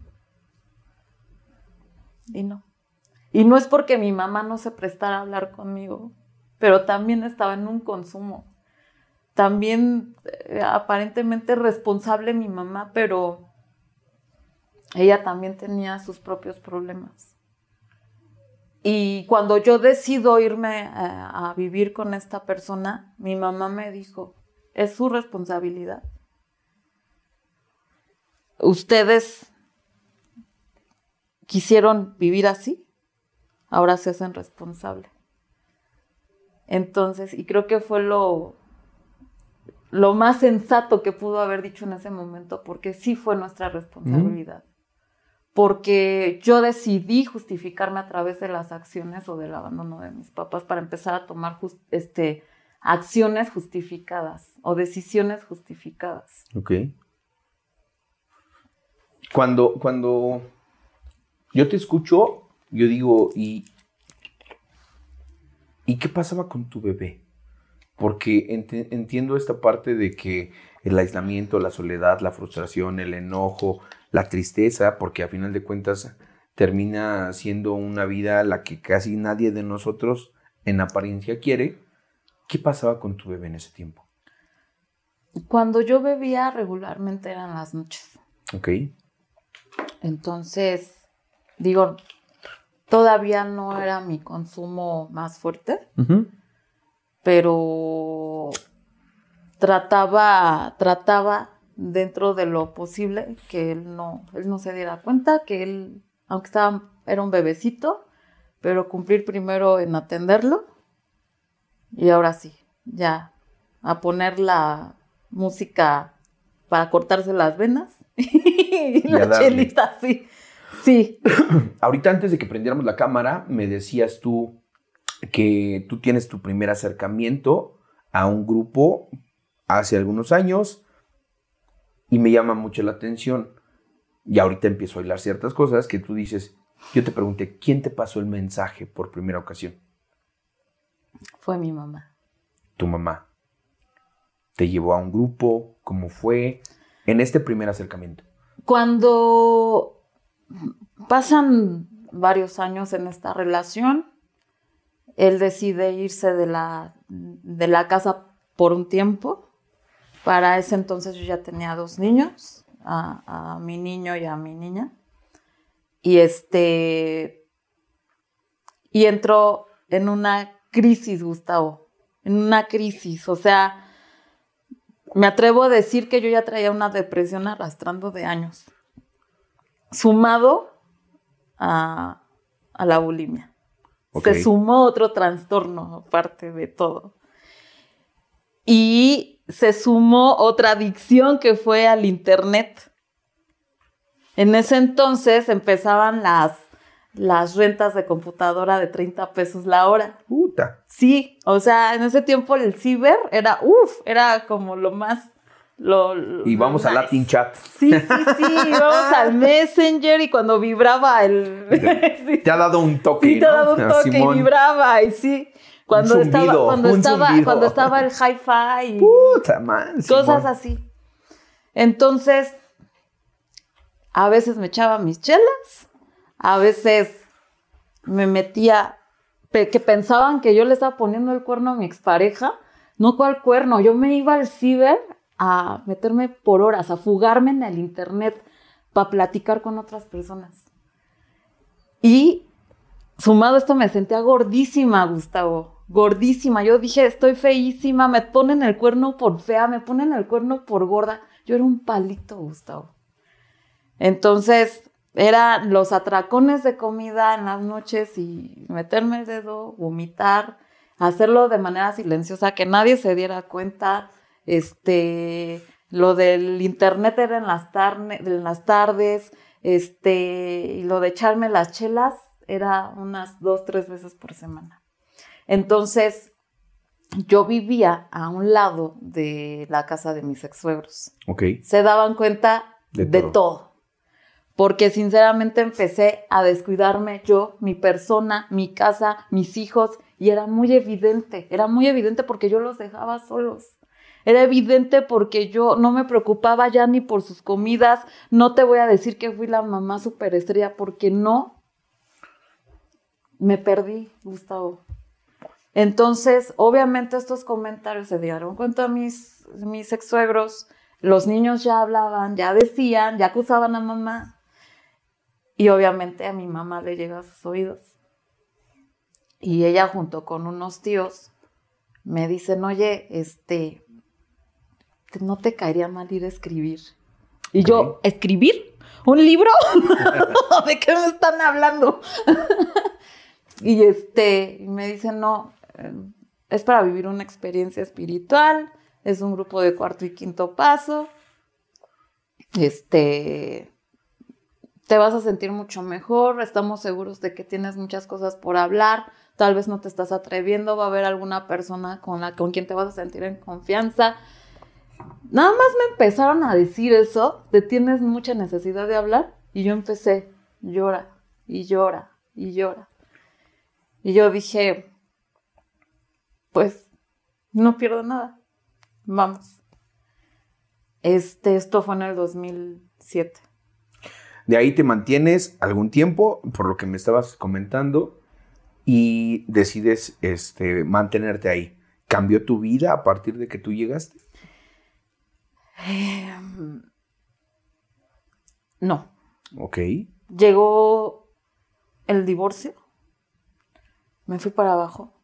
Y no. Y no es porque mi mamá no se prestara a hablar conmigo, pero también estaba en un consumo. También eh, aparentemente responsable mi mamá, pero ella también tenía sus propios problemas. Y cuando yo decido irme eh, a vivir con esta persona, mi mamá me dijo, es su responsabilidad. Ustedes quisieron vivir así, ahora se hacen responsables. Entonces, y creo que fue lo, lo más sensato que pudo haber dicho en ese momento, porque sí fue nuestra responsabilidad. Porque yo decidí justificarme a través de las acciones o del abandono de mis papás para empezar a tomar este, acciones justificadas o decisiones justificadas. Ok. Cuando, cuando yo te escucho, yo digo, ¿y, ¿y qué pasaba con tu bebé? Porque entiendo esta parte de que el aislamiento, la soledad, la frustración, el enojo, la tristeza, porque a final de cuentas termina siendo una vida la que casi nadie de nosotros en apariencia quiere. ¿Qué pasaba con tu bebé en ese tiempo? Cuando yo bebía regularmente eran las noches. Ok. Entonces, digo, todavía no era mi consumo más fuerte, pero trataba, trataba dentro de lo posible que él no, él no se diera cuenta, que él, aunque estaba, era un bebecito, pero cumplir primero en atenderlo y ahora sí, ya a poner la música para cortarse las venas [LAUGHS] y la chelita, sí, sí. [COUGHS] Ahorita antes de que prendiéramos la cámara, me decías tú que tú tienes tu primer acercamiento a un grupo hace algunos años y me llama mucho la atención. Y ahorita empiezo a hilar ciertas cosas que tú dices, yo te pregunté, ¿quién te pasó el mensaje por primera ocasión? Fue mi mamá. Tu mamá. ¿Te llevó a un grupo? ¿Cómo fue en este primer acercamiento? Cuando pasan varios años en esta relación, él decide irse de la, de la casa por un tiempo. Para ese entonces yo ya tenía dos niños, a, a mi niño y a mi niña. Y este. Y entró en una crisis, Gustavo. En una crisis. O sea, me atrevo a decir que yo ya traía una depresión arrastrando de años. Sumado a, a la bulimia. Ok. Se sumó otro trastorno, aparte de todo. Y se sumó otra adicción que fue al Internet. En ese entonces empezaban las, las rentas de computadora de 30 pesos la hora. Puta. Sí, o sea, en ese tiempo el ciber era, uff, era como lo más... Lo, lo Y vamos a. Latin Chat. Sí, sí, sí, íbamos al [LAUGHS] Messenger y cuando vibraba el... Te ha dado un [LAUGHS] toque. Sí, te ha dado un toque Simón. y vibraba, y sí. Cuando Un estaba, zumbido, cuando un estaba, zumbido. cuando estaba el hi-fi y Puta, man. cosas así. Entonces, a veces me echaba mis chelas, a veces me metía, que pensaban que yo le estaba poniendo el cuerno a mi expareja. No, ¿cuál cuerno? Yo me iba al ciber a meterme por horas, a fugarme en el internet para platicar con otras personas. Y sumado a esto me sentía gordísima, Gustavo. Gordísima. Yo dije, estoy feísima, me ponen el cuerno por fea, me ponen el cuerno por gorda. Yo era un palito, Gustavo. Entonces, eran los atracones de comida en las noches y meterme el dedo, vomitar, hacerlo de manera silenciosa, que nadie se diera cuenta. Este, lo del internet era en las, en las tardes, este, y lo de echarme las chelas era unas dos, tres veces por semana. Entonces, yo vivía a un lado de la casa de mis ex suegros Ok. se daban cuenta De de, todo. todo. Porque sinceramente empecé a descuidarme yo, mi persona, mi casa, mis hijos, y era muy evidente, era muy evidente porque yo los dejaba solos. Era evidente porque yo no me preocupaba ya ni por sus comidas. No te voy a decir que fui la mamá superestrella porque no. Me perdí, Gustavo. Entonces, obviamente estos comentarios se dieron cuenta a mis, mis ex suegros. Los niños ya hablaban, ya decían, ya acusaban a mamá. Y obviamente a mi mamá le llega a sus oídos. Y ella junto con unos tíos me dicen, oye, este, ¿te- ¿no te caería mal ir a escribir? Y yo, ¿escribir? ¿Un libro? [LAUGHS] ¿De qué me están hablando? [LAUGHS] y este, y me dicen, no, es para vivir una experiencia espiritual, es un grupo de cuarto y quinto paso. Este, te vas a sentir mucho mejor, estamos seguros de que tienes muchas cosas por hablar, tal vez no te estás atreviendo, va a haber alguna persona con la con quien te vas a sentir en confianza. Nada más me empezaron a decir eso, te tienes mucha necesidad de hablar y yo empecé, llora y llora y llora. Y yo dije, pues no pierdo nada. Vamos. Este, esto fue en el 2007. De ahí te mantienes algún tiempo, por lo que me estabas comentando, y decides este, mantenerte ahí. ¿Cambió tu vida a partir de que tú llegaste? Em, no. Ok. Llegó el divorcio. Me fui para abajo.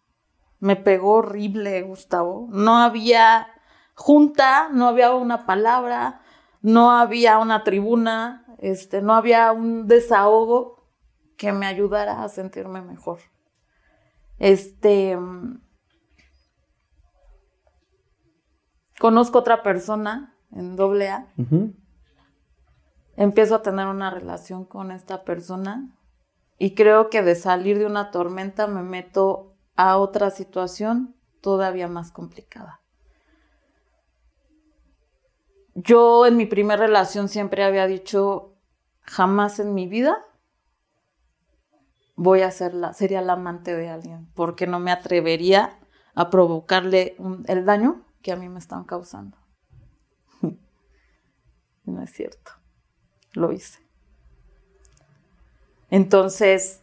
Me pegó horrible, Gustavo. No había junta, no había una palabra, no había una tribuna, este, no había un desahogo que me ayudara a sentirme mejor. Este conozco otra persona en doble A empiezo a tener una relación con esta persona y creo que de salir de una tormenta me meto a otra situación todavía más complicada. Yo en mi primera relación siempre había dicho, jamás en mi vida voy a ser la, sería la amante de alguien, porque no me atrevería a provocarle el daño que a mí me están causando. [LAUGHS] no es cierto, lo hice. Entonces,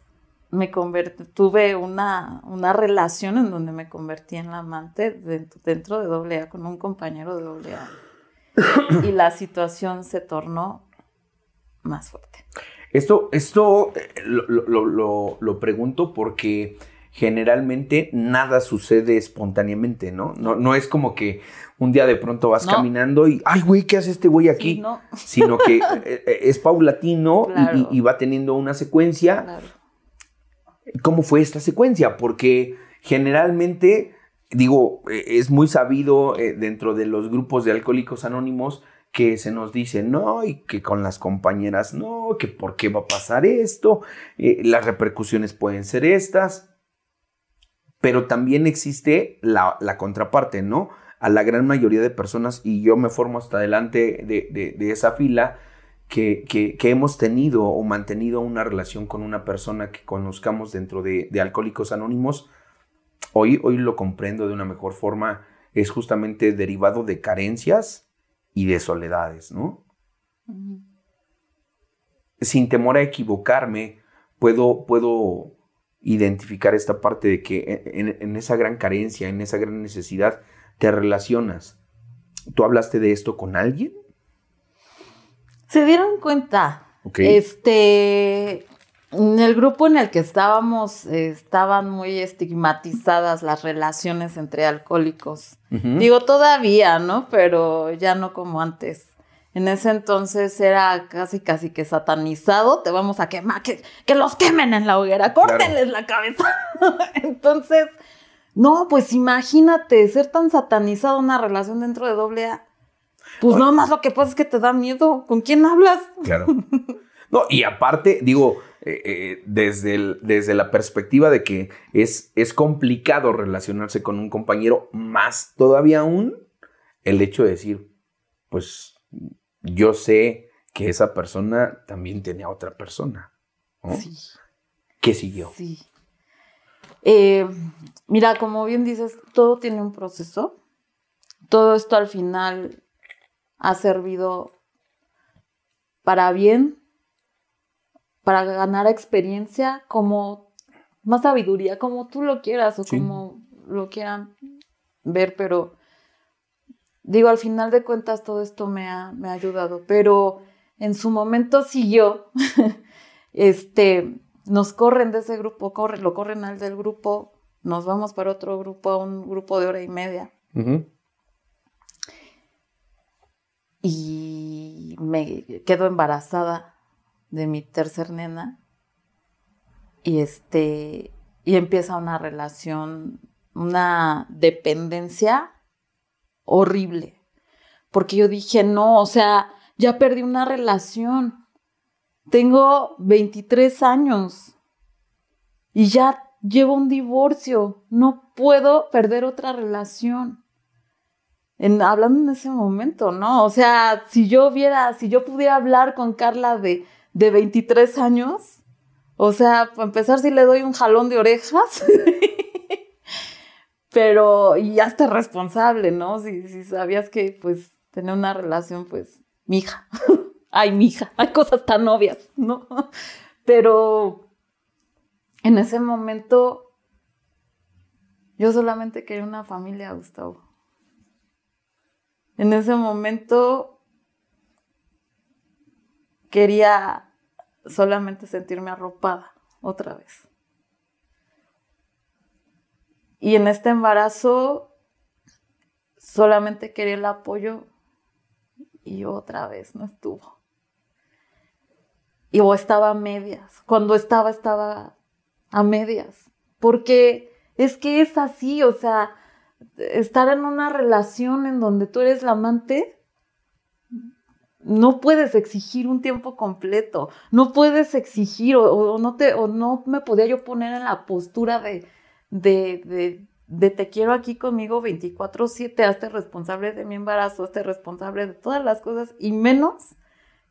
me convertí, tuve una, una, relación en donde me convertí en la amante dentro, de AA con un compañero de AA. [COUGHS] y la situación se tornó más fuerte. Esto, esto eh, lo, lo, pregunto porque generalmente nada sucede espontáneamente, ¿no? ¿no? No es como que un día de pronto vas caminando y, ay, güey, ¿qué hace este güey aquí? Sino que eh, eh, es paulatino y, va teniendo una secuencia. ¿Cómo fue esta secuencia? Porque generalmente, digo, es muy sabido dentro de los grupos de alcohólicos anónimos que se nos dice no y que con las compañeras no, que por qué va a pasar esto, eh, las repercusiones pueden ser estas, pero también existe la, contraparte, ¿no? A la gran mayoría de personas, y yo me formo hasta adelante de, esa fila, que, que, hemos tenido o mantenido una relación con una persona que conozcamos dentro de, Alcohólicos Anónimos, hoy, hoy lo comprendo de una mejor forma, es justamente derivado de carencias y de soledades, ¿no? Sin temor a equivocarme, puedo, puedo identificar esta parte de que en, esa gran carencia, en esa gran necesidad, te relacionas. ¿Tú hablaste de esto con alguien? Se dieron cuenta. Este, en el grupo en el que estábamos estaban muy estigmatizadas las relaciones entre alcohólicos. Digo, todavía, ¿no? Pero ya no como antes. En ese entonces era casi, casi que satanizado. Te vamos a quemar, que, que los quemen en la hoguera, córtenles la cabeza. [LAUGHS] entonces, no, pues imagínate ser tan satanizado una relación dentro de doble A. Pues nada más lo que pasa es que te da miedo. ¿Con quién hablas? Claro. [LAUGHS] No, y aparte, digo, eh, eh, desde, desde la perspectiva de que es, es complicado relacionarse con un compañero, más todavía aún el hecho de decir, pues yo sé que esa persona también tiene a otra persona. Sí. ¿Qué siguió? Sí. Eh, mira, como bien dices, todo tiene un proceso. Todo esto al final ha servido para bien para ganar experiencia, como más sabiduría, como tú lo quieras o como lo quieran ver, pero digo, al final de cuentas todo esto me ha, me ha ayudado, pero en su momento siguió, [LAUGHS] este, nos corren de ese grupo, corre, lo corren al del grupo, nos vamos para otro grupo, a un grupo de hora y media. Y me quedo embarazada de mi tercer nena y este y empieza una relación, una dependencia horrible. Porque yo dije, no, o sea, ya perdí una relación. Tengo 23 años y ya llevo un divorcio. No puedo perder otra relación. Hablando en ese momento, ¿no? O sea, si yo viera, si yo pudiera hablar con Carla de de 23 años. O sea, para empezar, si le doy un jalón de orejas. [LAUGHS] Pero, ya está responsable, ¿no? Si, si sabías que, pues, tener una relación, pues, mija. [LAUGHS] Ay, mija, hay cosas tan obvias, ¿no? Pero en ese momento yo solamente quería una familia, Gustavo. En ese momento quería solamente sentirme arropada otra vez. Y en este embarazo solamente quería el apoyo y otra vez no estuvo. Y o estaba a medias. Cuando estaba, estaba a medias. Porque es que es así, o sea, estar en una relación en donde tú eres la amante no puedes exigir un tiempo completo, no puedes exigir o, no, te, o no me podía yo poner en la postura de, de, de, te quiero aquí conmigo 24/7, hazte responsable de mi embarazo, hazte responsable de todas las cosas y menos,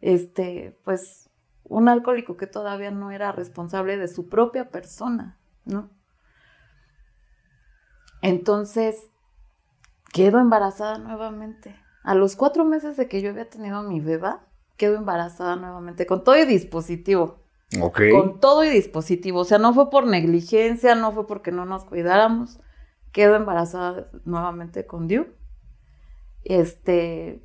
este, pues, un alcohólico que todavía no era responsable de su propia persona, ¿no? Entonces, quedo embarazada nuevamente. A los cuatro meses de que yo había tenido a mi beba, quedo embarazada nuevamente con todo y dispositivo. Ok. Con todo y dispositivo. O sea, no fue por negligencia, no fue porque no nos cuidáramos. Quedo embarazada nuevamente con Diu. Este.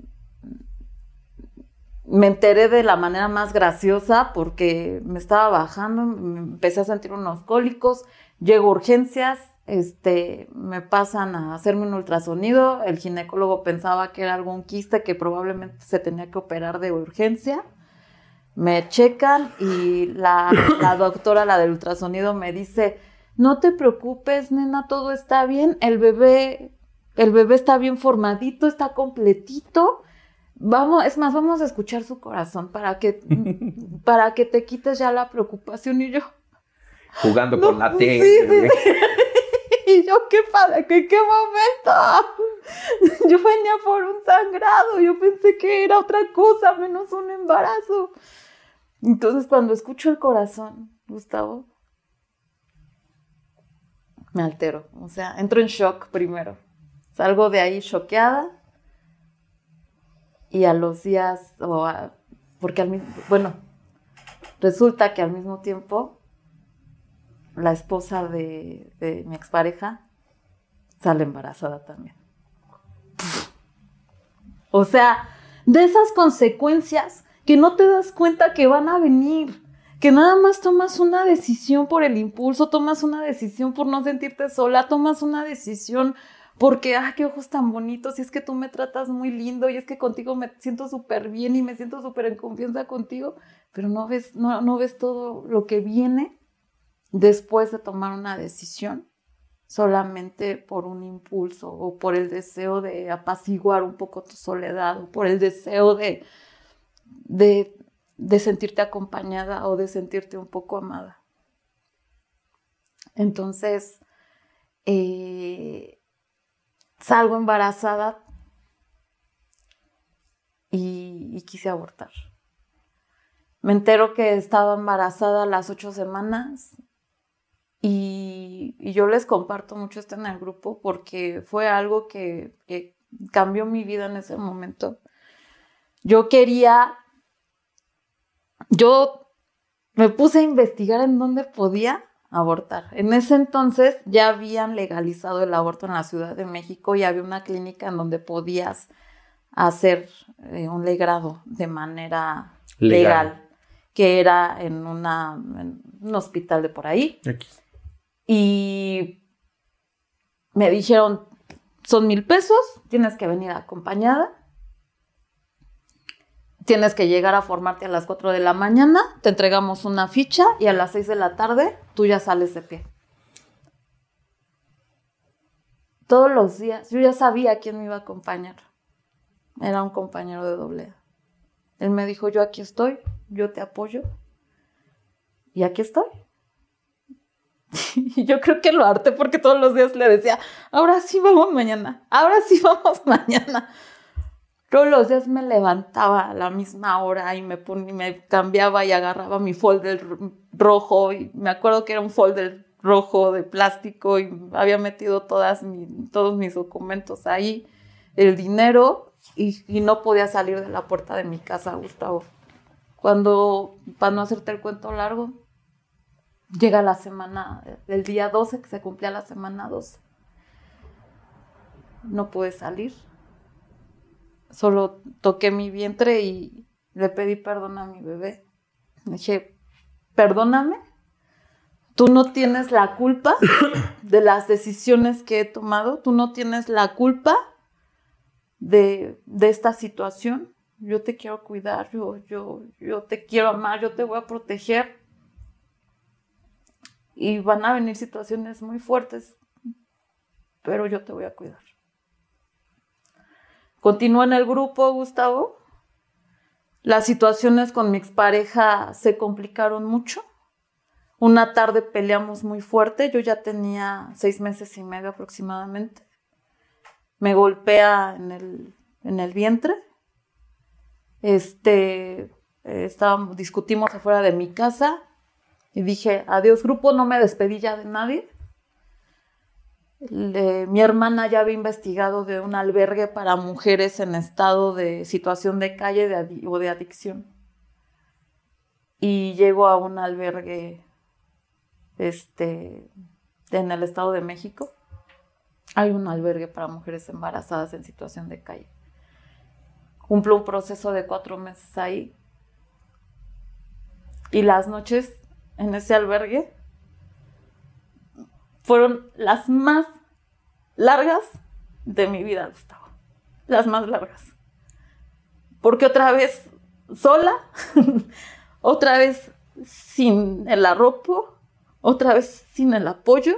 Me enteré de la manera más graciosa porque me estaba bajando, me empecé a sentir unos cólicos, llego a urgencias, este, me pasan a hacerme un ultrasonido, el ginecólogo pensaba que era algún quiste que probablemente se tenía que operar de urgencia, me checan y la, la [COUGHS] doctora, la del ultrasonido, me dice, no te preocupes, nena, todo está bien, el bebé, el bebé está bien formadito, está completito, vamos, es más, vamos a escuchar su corazón para que, [LAUGHS] para que te quites ya la preocupación y yo. Jugando No, con la sí, T. sí, [LAUGHS] Y yo, ¿qué padre? ¿Qué, qué momento? [LAUGHS] Yo venía por un sangrado, yo pensé que era otra cosa, menos un embarazo. Entonces, cuando escucho el corazón, Gustavo, me altero. O sea, entro en shock primero. Salgo de ahí choqueada. Y a los días, o a- porque al mismo, bueno, resulta que al mismo tiempo la esposa de, de mi expareja sale embarazada también. O sea, de esas consecuencias que no te das cuenta que van a venir, que nada más tomas una decisión por el impulso, tomas una decisión por no sentirte sola, tomas una decisión porque, ah, qué ojos tan bonitos, y es que tú me tratas muy lindo, y es que contigo me siento súper bien y me siento súper en confianza contigo, pero no ves, no, no ves todo lo que viene después de tomar una decisión solamente por un impulso o por el deseo de apaciguar un poco tu soledad o por el deseo de, de, sentirte acompañada o de sentirte un poco amada. Entonces, eh, salgo embarazada y, y quise abortar. Me entero que estaba embarazada las ocho semanas y, y yo les comparto mucho esto en el grupo porque fue algo que, que cambió mi vida en ese momento. Yo quería, yo me puse a investigar en dónde podía abortar. En ese entonces ya habían legalizado el aborto en la Ciudad de México y había una clínica en donde podías hacer eh, un legrado de manera Legal. legal, que era en, una, en un hospital de por ahí. Aquí. Y me dijeron, son mil pesos, tienes que venir acompañada, tienes que llegar a formarte a las 4 de la mañana, te entregamos una ficha y a las 6 de la tarde tú ya sales de pie. Todos los días, yo ya sabía quién me iba a acompañar. Era un compañero de doblea. Él me dijo, yo aquí estoy, yo te apoyo. Y aquí estoy. [LAUGHS] Y yo creo que lo harté porque todos los días le decía, ahora sí vamos mañana, ahora sí [LAUGHS] vamos mañana. Todos los días me levantaba a la misma hora y me, me cambiaba y agarraba mi folder rojo y me acuerdo que era un folder rojo de plástico y había metido todas mi- todos mis documentos ahí, el dinero y, y no podía salir de la puerta de mi casa, Gustavo. Cuando, para no hacerte el cuento largo, llega la semana, el día 12, que se cumplía la semana 12. No pude salir. Solo toqué mi vientre y le pedí perdón a mi bebé. Le dije, perdóname, tú no tienes la culpa de las decisiones que he tomado, tú no tienes la culpa de, de esta situación. Yo te quiero cuidar, yo, yo, yo te quiero amar, yo te voy a proteger y van a venir situaciones muy fuertes, pero yo te voy a cuidar. Continúo en el grupo, Gustavo. Las situaciones con mi expareja se complicaron mucho. Una tarde peleamos muy fuerte, yo ya tenía seis meses y medio aproximadamente. Me golpea en el, en el vientre. Este, eh, estábamos, discutimos afuera de mi casa y dije, adiós grupo, no me despedí ya de nadie. mi hermana ya había investigado de un albergue para mujeres en estado de situación de calle o de adicción. Y llego a un albergue este, en el Estado de México. Hay un albergue para mujeres embarazadas en situación de calle. Cumplo un proceso de cuatro meses ahí. Y las noches en ese albergue fueron las más largas de mi vida, Gustavo. Las más largas. Porque otra vez sola, [LAUGHS] otra vez sin el arropo, otra vez sin el apoyo.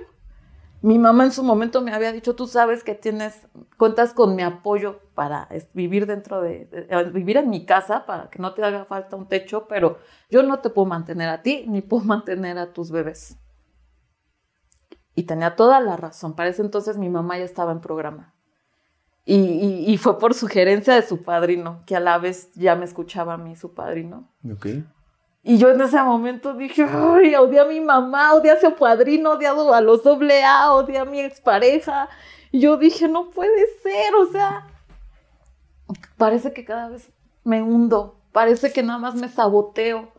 Mi mamá en su momento me había dicho, tú sabes que tienes, cuentas con mi apoyo para vivir dentro de, vivir en mi casa, para que no te haga falta un techo, pero yo no te puedo mantener a ti, ni puedo [LAUGHS] mantener a tus bebés. Y tenía toda la razón. Para ese entonces mi mamá ya estaba en programa. Y, y, fue por sugerencia de su padrino, que a la vez ya me escuchaba a mí su padrino. Okay. Y yo en ese momento dije, ay, odié a mi mamá, odié a su padrino, odiado a los doble A, odié a mi expareja. Y yo dije, no puede ser, o sea, parece que cada vez me hundo, parece que nada más me saboteo.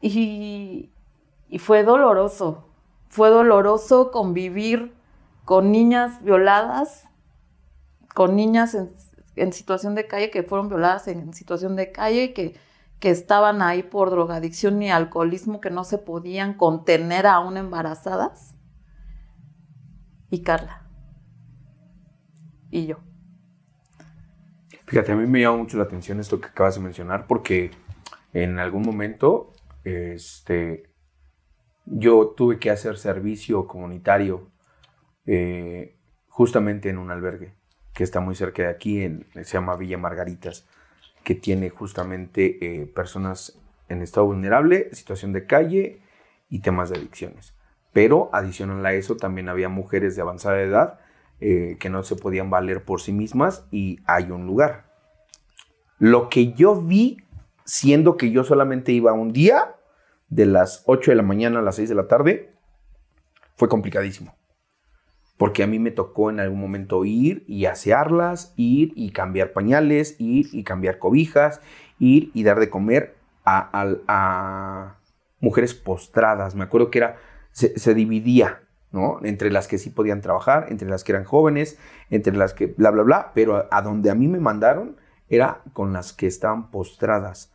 Y, y fue doloroso, fue doloroso convivir con niñas violadas, con niñas en, en situación de calle que fueron violadas en situación de calle, que que estaban ahí por drogadicción y alcoholismo que no se podían contener aún embarazadas. Y Carla. Y yo. Fíjate, a mí me llama mucho la atención esto que acabas de mencionar porque en algún momento este, yo tuve que hacer servicio comunitario eh, justamente en un albergue que está muy cerca de aquí, en, se llama Villa Margaritas que tiene justamente eh, personas en estado vulnerable, situación de calle y temas de adicciones. Pero adicional a eso también había mujeres de avanzada edad eh, que no se podían valer por sí mismas y hay un lugar. Lo que yo vi, siendo que yo solamente iba un día, de las 8 de la mañana a las 6 de la tarde, fue complicadísimo porque a mí me tocó en algún momento ir y asearlas, ir y cambiar pañales, ir y cambiar cobijas, ir y dar de comer a, mujeres postradas. Me acuerdo que era, se, dividía, ¿no? Entre las que sí podían trabajar, entre las que eran jóvenes, entre las que bla, bla, bla, pero a, donde a mí me mandaron era con las que estaban postradas.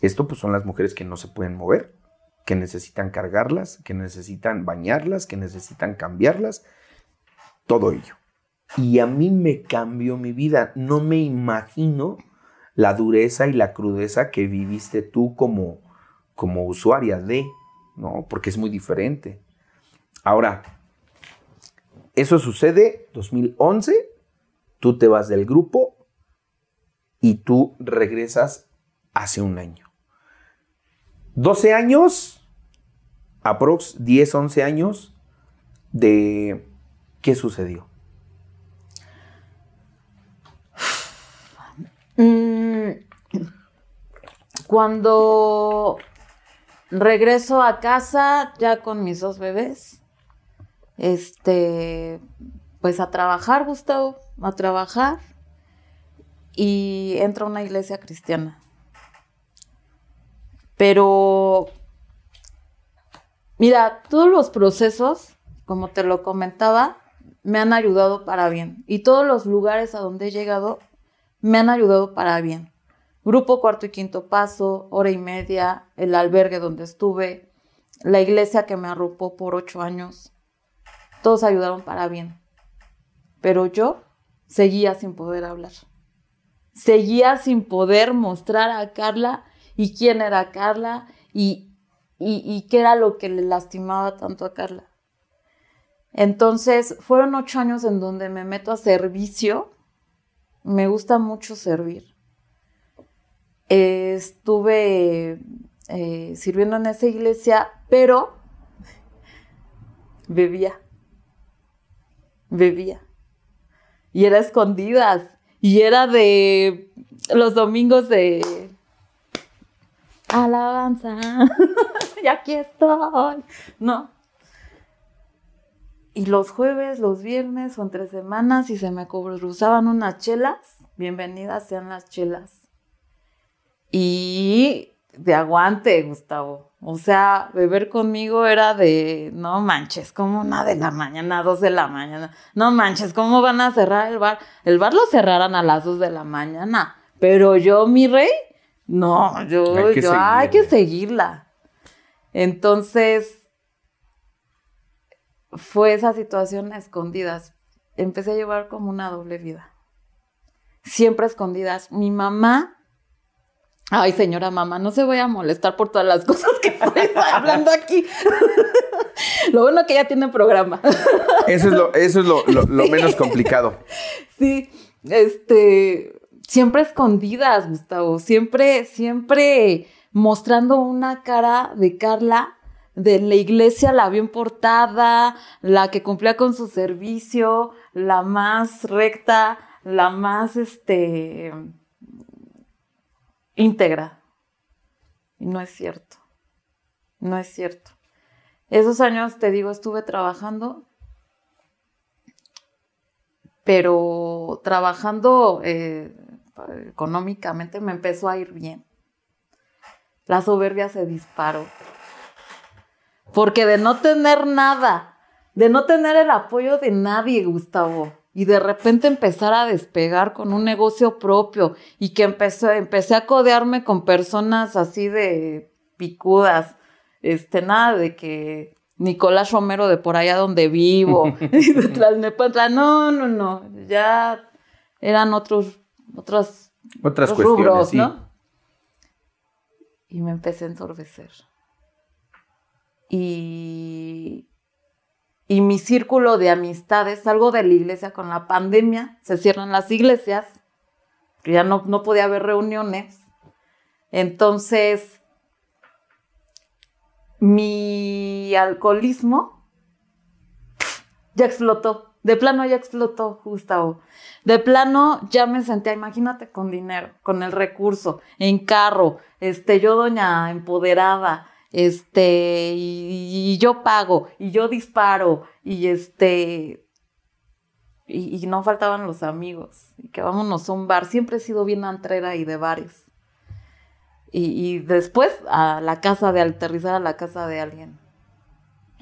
Esto pues son las mujeres que no se pueden mover, que necesitan cargarlas, que necesitan bañarlas, que necesitan cambiarlas, todo ello. Y a mí me cambió mi vida. No me imagino la dureza y la crudeza que viviste tú como, como usuaria de, ¿no? Porque es muy diferente. Ahora, eso sucede 2011, tú te vas del grupo y tú regresas hace un año. 12 años, aprox 10, 11 años de ¿Qué sucedió? Mm, cuando regreso a casa ya con mis dos bebés, este, pues a trabajar, Gustavo, a trabajar, y entro a una iglesia cristiana. Pero, mira, todos los procesos, como te lo comentaba, me han ayudado para bien. Y todos los lugares a donde he llegado me han ayudado para bien. Grupo cuarto y quinto paso, hora y media, el albergue donde estuve, la iglesia que me arropó por ocho años, todos ayudaron para bien. Pero yo seguía sin poder hablar. Seguía sin poder mostrar a Carla y quién era Carla y, y, y qué era lo que le lastimaba tanto a Carla. Entonces, fueron ocho años en donde me meto a servicio. Me gusta mucho servir. estuve eh, sirviendo en esa iglesia, pero bebía. Bebía. Y era escondidas. Y era de los domingos de alabanza, [LAUGHS] y aquí estoy, ¿no? Y los jueves, los viernes o entre semanas, si se me cruzaban unas chelas, bienvenidas sean las chelas. Y de aguante, Gustavo. O sea, beber conmigo era de, no manches, como una de la mañana, dos de la mañana. No manches, ¿cómo van a cerrar el bar? El bar lo cerraran a las dos de la mañana. Pero yo, mi rey, no, yo, hay que, yo, hay que seguirla. Entonces, fue esa situación a escondidas. Empecé a llevar como una doble vida. Siempre escondidas. Mi mamá Ay, señora mamá, no se voy a molestar por todas las [LAUGHS] cosas que estoy hablando aquí. lo bueno que ya tiene programa. Eso es lo, eso es lo, menos complicado. Sí, este, siempre escondidas, Gustavo, siempre, siempre mostrando una cara de Carla de la iglesia, la bien portada, la que cumplía con su servicio, la más recta, la más, este, íntegra. Y no es cierto. No es cierto. Esos años, te digo, estuve trabajando, pero trabajando eh, económicamente me empezó a ir bien. La soberbia se disparó. Porque de no tener nada, de no tener el apoyo de nadie, Gustavo, y de repente empezar a despegar con un negocio propio y que empecé, empecé a codearme con personas así de picudas, este, nada de que Nicolás Romero de por allá donde vivo, [LAUGHS] [LAUGHS] y de no, no, no, ya eran otros, otros, otras cuestiones, ¿no? Y me empecé a ensorbecer. Y y mi círculo de amistades, salgo de la iglesia con la pandemia, se cierran las iglesias, ya no, no podía haber reuniones. Entonces, mi alcoholismo ya explotó. De plano ya explotó, Gustavo. De plano ya me sentía, imagínate, con dinero, con el recurso, en carro, este, yo doña empoderada, este, y, yo pago, y yo disparo, y este, y, no faltaban los amigos, y que vámonos a un bar, siempre he sido bien antrera y de bares. Y, después a la casa de aterrizar a la casa de alguien.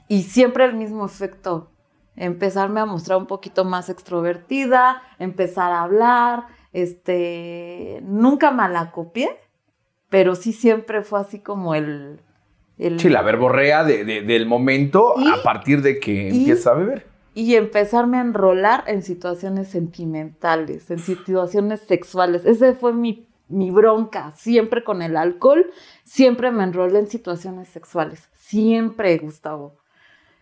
Y siempre el mismo efecto, empezarme a mostrar un poquito más extrovertida, empezar a hablar, este, nunca malacopié, pero sí siempre fue así como el, sí, la verborrea del momento a partir de que empieza a beber. Y empezarme a enrolar en situaciones sentimentales, en situaciones sexuales. Esa fue mi, mi bronca. Siempre con el alcohol, siempre me enrolé en situaciones sexuales. Siempre, Gustavo.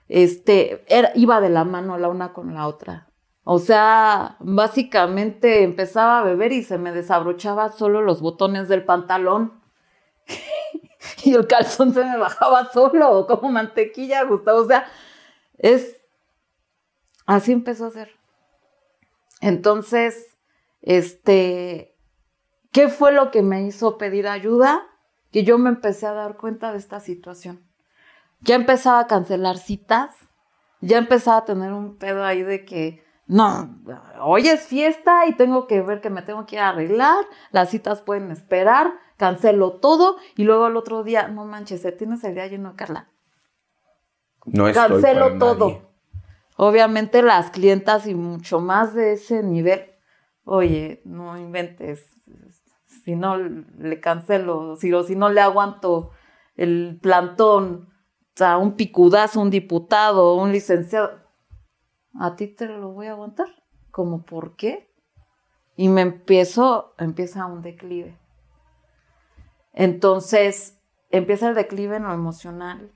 Este, era, iba de la mano la una con la otra. O sea, básicamente empezaba a beber y se me desabrochaba solo los botones del pantalón. [LAUGHS] y el calzón se me bajaba solo, como mantequilla, Gustavo. O sea, es. Así empezó a ser. Entonces, este. ¿Qué fue lo que me hizo pedir ayuda? Que yo me empecé a dar cuenta de esta situación. Ya empezaba a cancelar citas, ya empezaba a tener un pedo ahí de que, no, hoy es fiesta y tengo que ver que me tengo que ir a arreglar, las citas pueden esperar, cancelo todo y luego al otro día, no manches, tienes el día lleno, Carla. No estoy Cancelo todo. Obviamente las clientas y mucho más de ese nivel, oye, no inventes, si no le cancelo, si, o si no le aguanto el plantón, o sea, un picudazo, un diputado, un licenciado, a ti te lo voy a aguantar. ¿Cómo por qué? Y me empiezo, empieza un declive. Entonces, empieza el declive en lo emocional,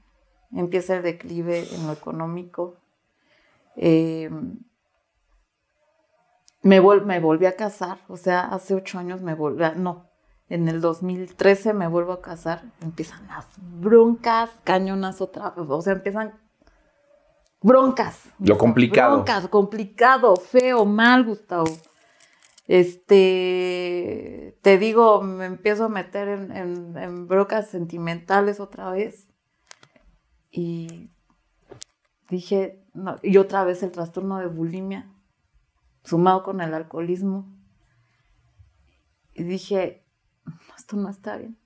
empieza el declive en lo económico. Eh, me, me, volví a casar, o sea, hace ocho años me volví, a, no, en el 2013 me vuelvo a casar, empiezan las broncas, cañonas otra vez, o sea, empiezan broncas. Lo complicado. Broncas, complicado, feo, mal, Gustavo. Este, te digo, me empiezo a meter en, en, en brocas sentimentales otra vez. Y dije, no, y otra vez el trastorno de bulimia, sumado con el alcoholismo. Y dije, esto no está bien.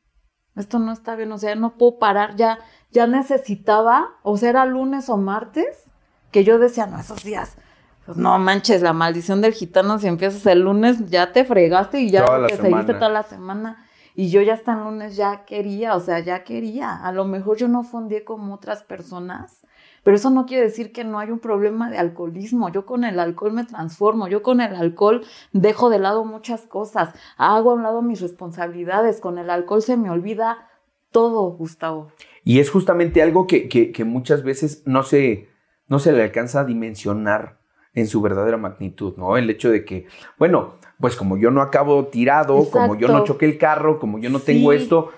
Esto no está bien, o sea, no puedo parar, ya, ya necesitaba, o sea, era lunes o martes, que yo decía, no, esos días, pues no manches, la maldición del gitano, si empiezas el lunes, ya te fregaste y ya Toda que seguiste toda la semana. Y yo ya hasta el lunes ya quería, o sea, ya quería. A lo mejor yo no fundí como otras personas, pero eso no quiere decir que no hay un problema de alcoholismo. Yo con el alcohol me transformo, yo con el alcohol dejo de lado muchas cosas, hago a un lado mis responsabilidades, con el alcohol se me olvida todo, Gustavo. Y es justamente algo que, que- que muchas veces no se, no se le alcanza a dimensionar en su verdadera magnitud, ¿no? El hecho de que, bueno, pues como yo no acabo tirado, como yo no choqué el carro, como yo no tengo esto,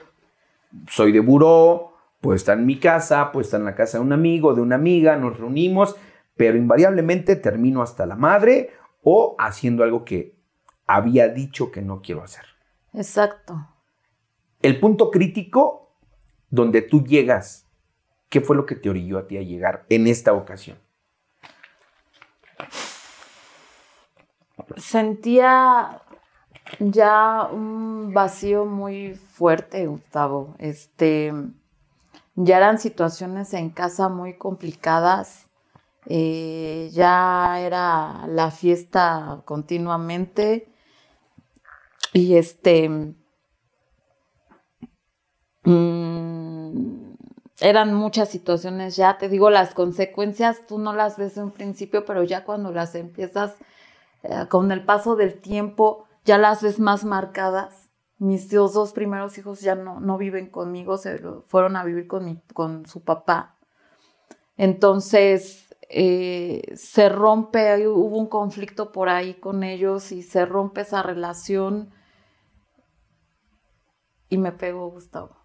soy de buró, pues está en mi casa, pues está en la casa de un amigo, de una amiga, nos reunimos, pero invariablemente termino hasta la madre o haciendo algo que había dicho que no quiero hacer. Exacto. El punto crítico donde tú llegas, ¿qué fue lo que te orilló a ti a llegar en esta ocasión? Sentía ya un vacío muy fuerte, Gustavo. Este, ya eran situaciones en casa muy complicadas. eh, ya era la fiesta continuamente. Y este. mm, eran muchas situaciones ya, te digo, las consecuencias tú no las ves en un principio, pero ya cuando las empiezas eh, con el paso del tiempo, ya las ves más marcadas. Mis dos, dos primeros hijos ya no, no viven conmigo, se fueron a vivir con, mi, con su papá. Entonces, eh, se rompe, hubo un conflicto por ahí con ellos y se rompe esa relación. Y me pegó, Gustavo.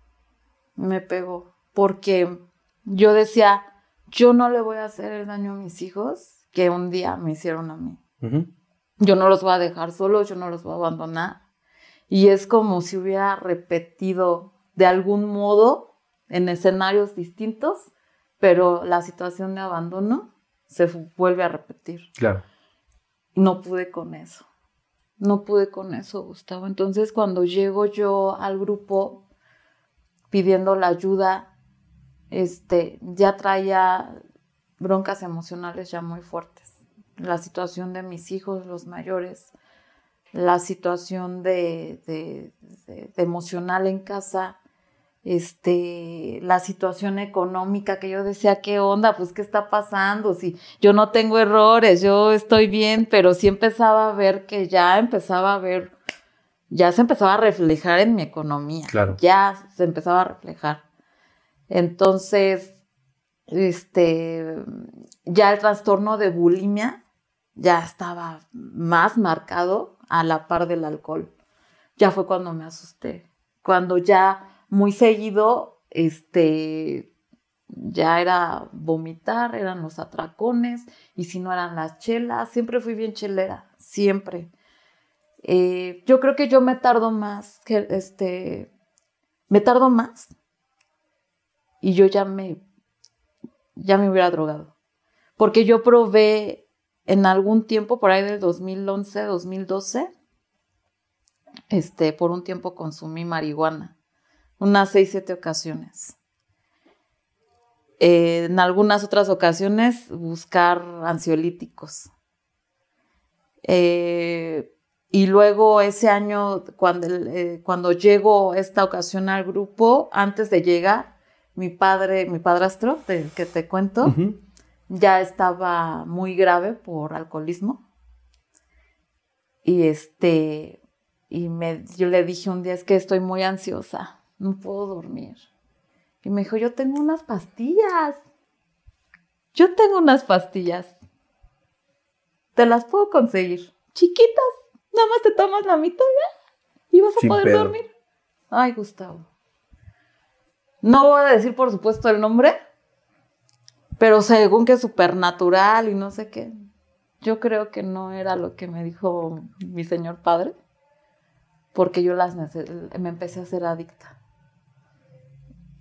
Me pegó. Porque yo decía, yo no le voy a hacer el daño a mis hijos que un día me hicieron a mí. Yo no los voy a dejar solos, yo no los voy a abandonar. Y es como si hubiera repetido de algún modo en escenarios distintos, pero la situación de abandono se vuelve a repetir. Claro. No pude con eso. No pude con eso, Gustavo. Entonces, cuando llego yo al grupo pidiendo la ayuda, este, ya traía broncas emocionales ya muy fuertes. La situación de mis hijos, los mayores, la situación de, de- de- de emocional en casa, este, la situación económica que yo decía, ¿qué onda? Pues, ¿qué está pasando? Si yo no tengo errores, yo estoy bien, pero sí empezaba a ver que ya empezaba a ver, ya se empezaba a reflejar en mi economía. Claro. Ya se empezaba a reflejar. Entonces, este, ya el trastorno de bulimia ya estaba más marcado a la par del alcohol. Ya fue cuando me asusté. Cuando ya muy seguido, este, ya era vomitar, eran los atracones, y si no eran las chelas, siempre fui bien chelera, siempre. Eh, yo creo que yo me tardo más, que este, me tardo más, y yo ya me, ya me hubiera drogado. Porque yo probé en algún tiempo, por ahí del 2011, 2012, este, por un tiempo consumí marihuana, unas seis, siete ocasiones. Eh, en algunas otras ocasiones buscar ansiolíticos. Eh, y luego ese año, cuando, eh, cuando llego esta ocasión al grupo, antes de llegar, mi padre, mi padrastro, del que te cuento, ya estaba muy grave por alcoholismo. Y este, y me, yo le dije un día, es que estoy muy ansiosa, no puedo dormir. Y me dijo, yo tengo unas pastillas. Yo tengo unas pastillas. Te las puedo conseguir. Chiquitas, nada más te tomas la mitad ¿ya? y vas a Sin poder pedo. dormir. Ay, Gustavo. No voy a decir, por supuesto, el nombre, pero según que es supernatural y no sé qué. yo creo que no era lo que me dijo mi señor padre, porque yo las me empecé a ser adicta.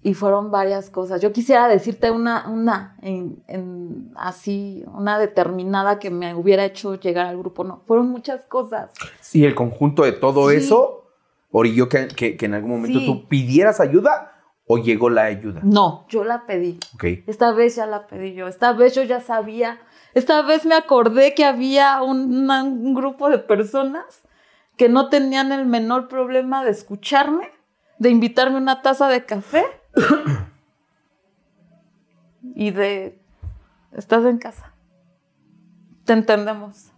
Y fueron varias cosas. Yo quisiera decirte una, una en, así, una determinada que me hubiera hecho llegar al grupo. No, fueron muchas cosas. Sí, el conjunto de todo eso orilló que, que, que, en algún momento tú pidieras ayuda o llegó la ayuda. No, yo la pedí. Esta vez ya la pedí yo. Esta vez yo ya sabía. Esta vez me acordé que había un grupo de personas que no tenían el menor problema de escucharme, de invitarme una taza de café y de, estás en casa, te entendemos.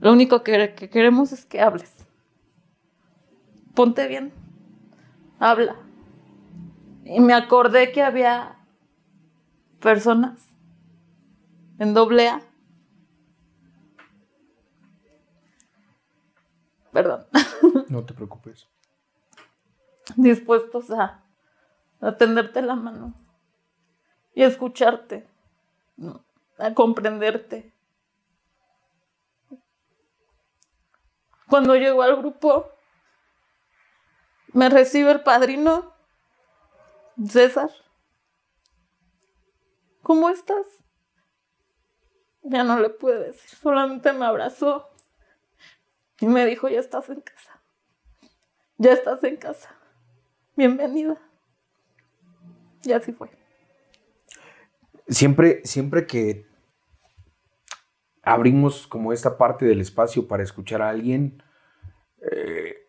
Lo único que, queremos es que hables. Ponte bien, habla. Y me acordé que había personas en doble A. Perdón. [LAUGHS] No te preocupes. Dispuestos a a tenderte la mano y a escucharte, a comprenderte. Cuando llego al grupo, me recibe el padrino César. ¿Cómo estás? Ya no le pude decir, solamente me abrazó y me dijo, ya estás en casa. Ya estás en casa. Bienvenida. Y así fue. Siempre, siempre que abrimos como esta parte del espacio para escuchar a alguien, eh,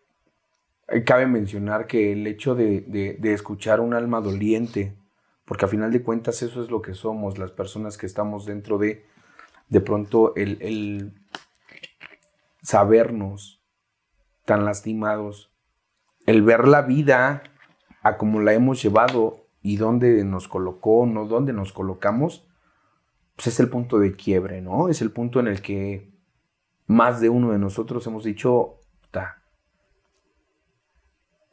cabe mencionar que el hecho de, escuchar un alma doliente, porque a final de cuentas eso es lo que somos, las personas que estamos dentro de, de pronto el, el sabernos tan lastimados, el ver la vida a como la hemos llevado y dónde nos colocó, no dónde nos colocamos, pues es el punto de quiebre, ¿no? Es el punto en el que más de uno de nosotros hemos dicho,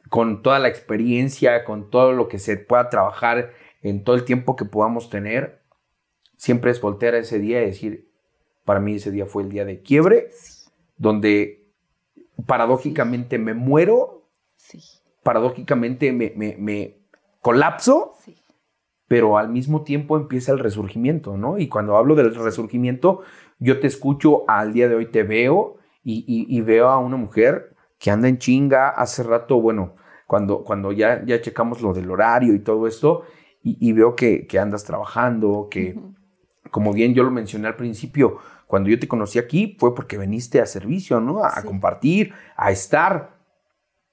con toda la experiencia, con todo lo que se pueda trabajar en todo el tiempo que podamos tener, siempre es voltear a ese día y decir, para mí ese día fue el día de quiebre, donde paradójicamente me muero, paradójicamente me, colapso, pero al mismo tiempo empieza el resurgimiento, ¿no? Y cuando hablo del resurgimiento, yo te escucho, al día de hoy te veo y, veo a una mujer que anda en chinga. Hace rato, bueno, cuando, cuando ya, ya checamos lo del horario y todo esto, y, veo que, andas trabajando, que, como bien yo lo mencioné al principio, cuando yo te conocí aquí fue porque veniste a servicio, ¿no? A, a compartir, a estar.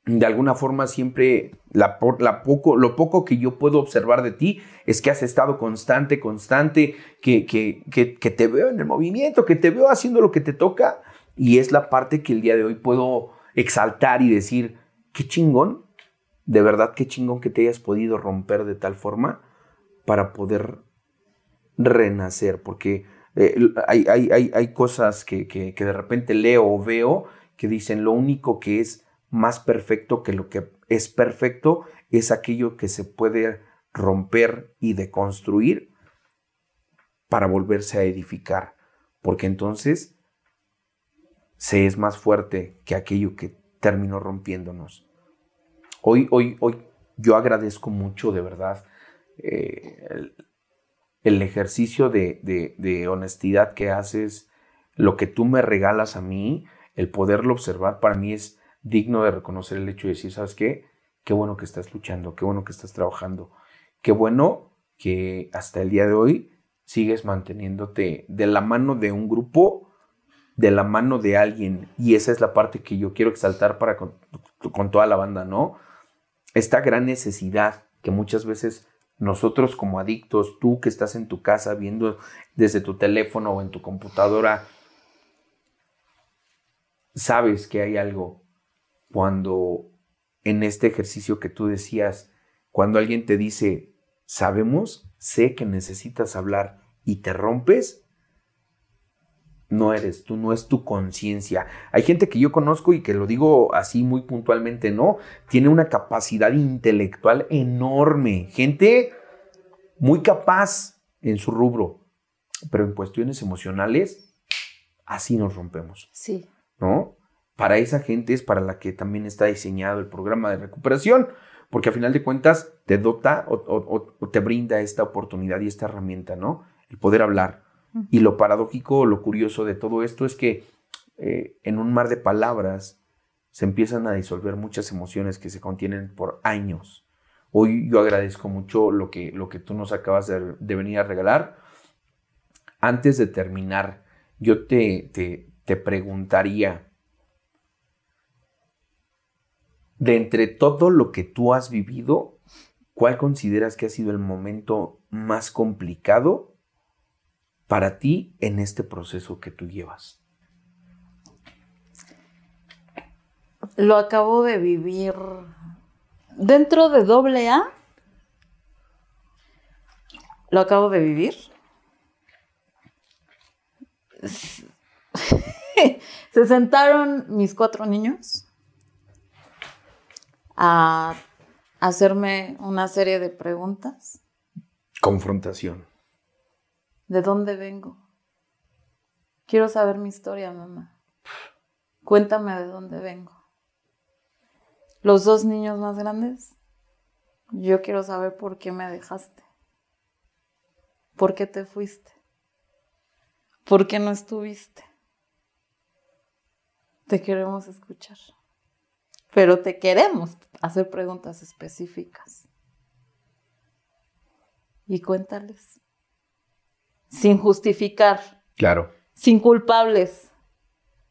De alguna forma siempre la, la poco, lo poco que yo puedo observar de ti es que has estado constante, constante, que, que, que, te veo en el movimiento, que te veo haciendo lo que te toca y es la parte que el día de hoy puedo exaltar y decir, qué chingón, de verdad qué chingón que te hayas podido romper de tal forma para poder renacer, porque eh, hay, hay, hay, cosas que, que de repente leo o veo que dicen lo único que es más perfecto que lo que es perfecto es aquello que se puede romper y deconstruir para volverse a edificar, porque entonces se es más fuerte que aquello que terminó rompiéndonos. Hoy, hoy, hoy yo agradezco mucho de verdad eh, el, ejercicio de, de honestidad que haces, lo que tú me regalas a mí, el poderlo observar para mí es digno de reconocer el hecho de decir, ¿sabes qué? Qué bueno que estás luchando, qué bueno que estás trabajando, qué bueno que hasta el día de hoy sigues manteniéndote de la mano de un grupo, de la mano de alguien. Y esa es la parte que yo quiero exaltar para con, toda la banda, ¿no? Esta gran necesidad que muchas veces nosotros como adictos, tú que estás en tu casa viendo desde tu teléfono o en tu computadora, sabes que hay algo cuando en este ejercicio que tú decías, cuando alguien te dice, sabemos, sé que necesitas hablar y te rompes, no eres tú, no es tu conciencia. Hay gente que yo conozco y que lo digo así muy puntualmente, no, tiene una capacidad intelectual enorme, gente muy capaz en su rubro, pero en cuestiones emocionales así nos rompemos. Sí. ¿No? Para esa gente es para la que también está diseñado el programa de recuperación, porque a final de cuentas te dota o, te brinda esta oportunidad y esta herramienta, ¿no? El poder hablar. Y lo paradójico, lo curioso de todo esto es que eh, en un mar de palabras se empiezan a disolver muchas emociones que se contienen por años. Hoy yo agradezco mucho lo que, lo que tú nos acabas de, venir a regalar. Antes de terminar, yo te, te, te preguntaría, de entre todo lo que tú has vivido, ¿cuál consideras que ha sido el momento más complicado para ti en este proceso que tú llevas? Lo acabo de vivir dentro de doble A. Lo acabo de vivir. [LAUGHS] Se sentaron mis cuatro niños a hacerme una serie de preguntas. Confrontación. ¿De dónde vengo? Quiero saber mi historia, mamá. Cuéntame de dónde vengo. Los dos niños más grandes, yo quiero saber por qué me dejaste. ¿Por qué te fuiste? ¿Por qué no estuviste? Te queremos escuchar. Pero te queremos hacer preguntas específicas. Y cuéntales sin justificar. Claro. Sin culpables.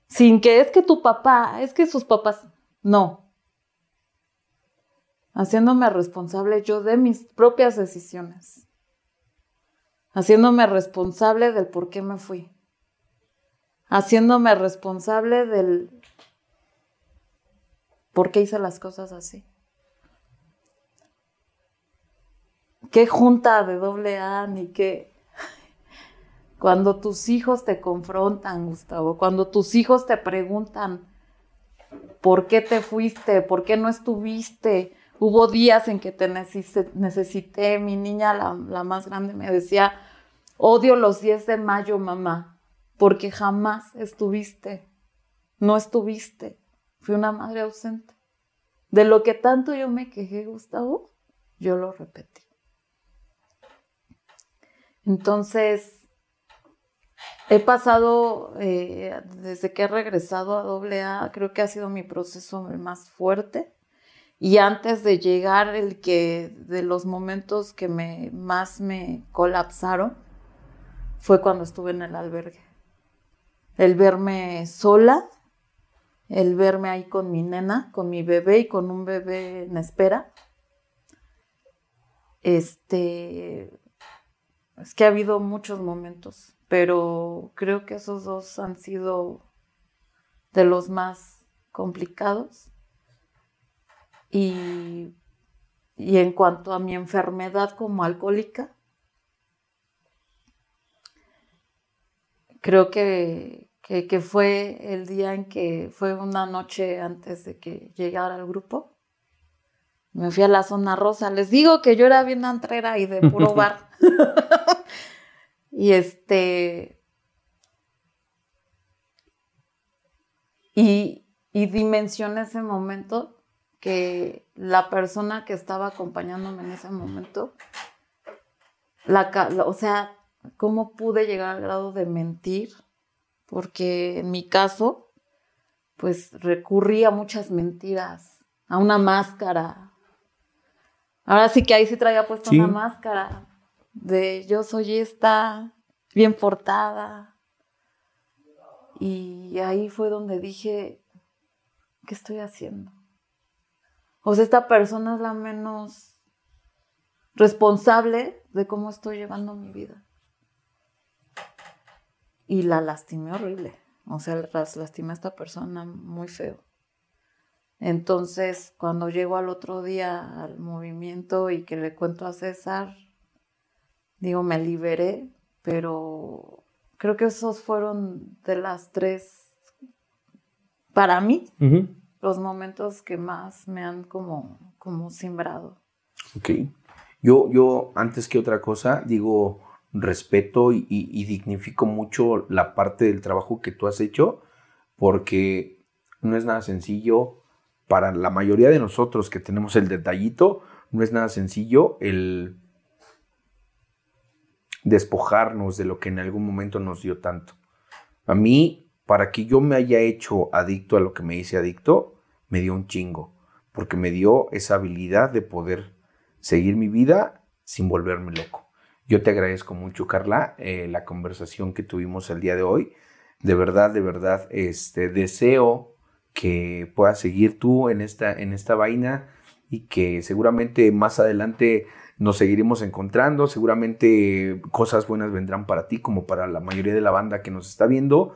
Sin que es que tu papá, es que sus papás. No. Haciéndome responsable yo de mis propias decisiones. Haciéndome responsable del por qué me fui. Haciéndome responsable del por qué hice las cosas así. Qué junta de doble A ni qué cuando tus hijos te confrontan, Gustavo, cuando tus hijos te preguntan, ¿por qué te fuiste? ¿Por qué no estuviste? Hubo días en que te necesité, mi niña, la, la más grande, me decía, odio los 10 de mayo, mamá, porque jamás estuviste, no estuviste, fui una madre ausente. De lo que tanto yo me quejé, Gustavo, yo lo repetí. Entonces, He pasado, eh, desde que he regresado a AA, creo que ha sido mi proceso más fuerte. Y antes de llegar, el que de los momentos que me, más me colapsaron fue cuando estuve en el albergue. El verme sola, el verme ahí con mi nena, con mi bebé y con un bebé en espera. Este, es que ha habido muchos momentos pero creo que esos dos han sido de los más complicados. Y, en cuanto a mi enfermedad como alcohólica, creo que, que, fue el día en que fue una noche antes de que llegara al grupo. Me fui a la zona rosa. Les digo que yo era bien antrera y de puro [LAUGHS] bar. [LAUGHS] Y este. Y, y dimensioné ese momento que la persona que estaba acompañándome en ese momento, la, o sea, ¿cómo pude llegar al grado de mentir? Porque en mi caso, pues recurrí a muchas mentiras, a una máscara. Ahora sí que ahí sí traía puesta una máscara de yo soy esta, bien portada. Y ahí fue donde dije, ¿qué estoy haciendo? O sea, esta persona es la menos responsable de cómo estoy llevando mi vida. Y la lastimé horrible. O sea, lastimé a esta persona muy feo. Entonces, cuando llego al otro día al movimiento y que le cuento a César, digo, me liberé, pero creo que esos fueron de las tres, para mí, los momentos que más me han como, como simbrado. Ok. Yo, yo, antes que otra cosa, digo, respeto y, y dignifico mucho la parte del trabajo que tú has hecho porque no es nada sencillo para la mayoría de nosotros que tenemos el detallito, no es nada sencillo el despojarnos de lo que en algún momento nos dio tanto. A mí, para que yo me haya hecho adicto a lo que me hice adicto, me dio un chingo, porque me dio esa habilidad de poder seguir mi vida sin volverme loco. Yo te agradezco mucho, Carla, eh, la conversación que tuvimos el día de hoy. De verdad, de verdad, este, deseo que puedas seguir tú en esta, en esta vaina y que seguramente más adelante nos seguiremos encontrando, seguramente cosas buenas vendrán para ti como para la mayoría de la banda que nos está viendo.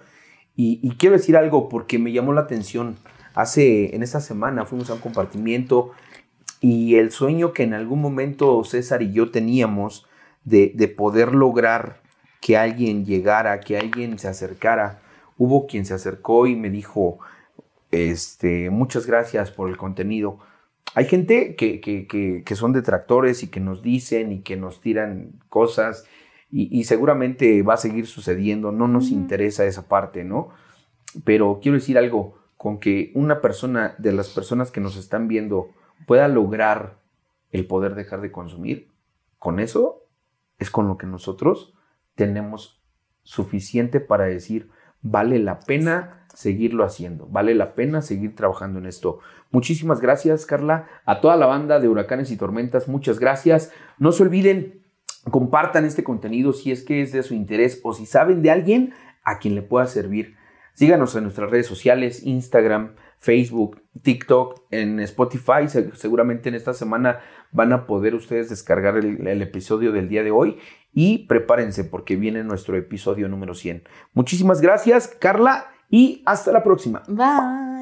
Y, quiero decir algo porque me llamó la atención. Hace, en esta semana fuimos a un compartimiento y el sueño que en algún momento César y yo teníamos de, de poder lograr que alguien llegara, que alguien se acercara. Hubo quien se acercó y me dijo, este, muchas gracias por el contenido. Hay gente que, son detractores y que nos dicen y que nos tiran cosas y, seguramente va a seguir sucediendo, no nos interesa esa parte, ¿no? Pero quiero decir algo, con que una persona de las personas que nos están viendo pueda lograr el poder dejar de consumir, con eso es con lo que nosotros tenemos suficiente para decir, vale la pena seguirlo haciendo. Vale la pena seguir trabajando en esto. Muchísimas gracias, Carla. A toda la banda de Huracanes y Tormentas, muchas gracias. No se olviden, compartan este contenido si es que es de su interés o si saben de alguien a quien le pueda servir. Síganos en nuestras redes sociales, Instagram, Facebook, TikTok, en Spotify. Seguramente en esta semana van a poder ustedes descargar el, el, episodio del día de hoy y prepárense porque viene nuestro episodio número 100. Muchísimas gracias, Carla y hasta la próxima. Bye.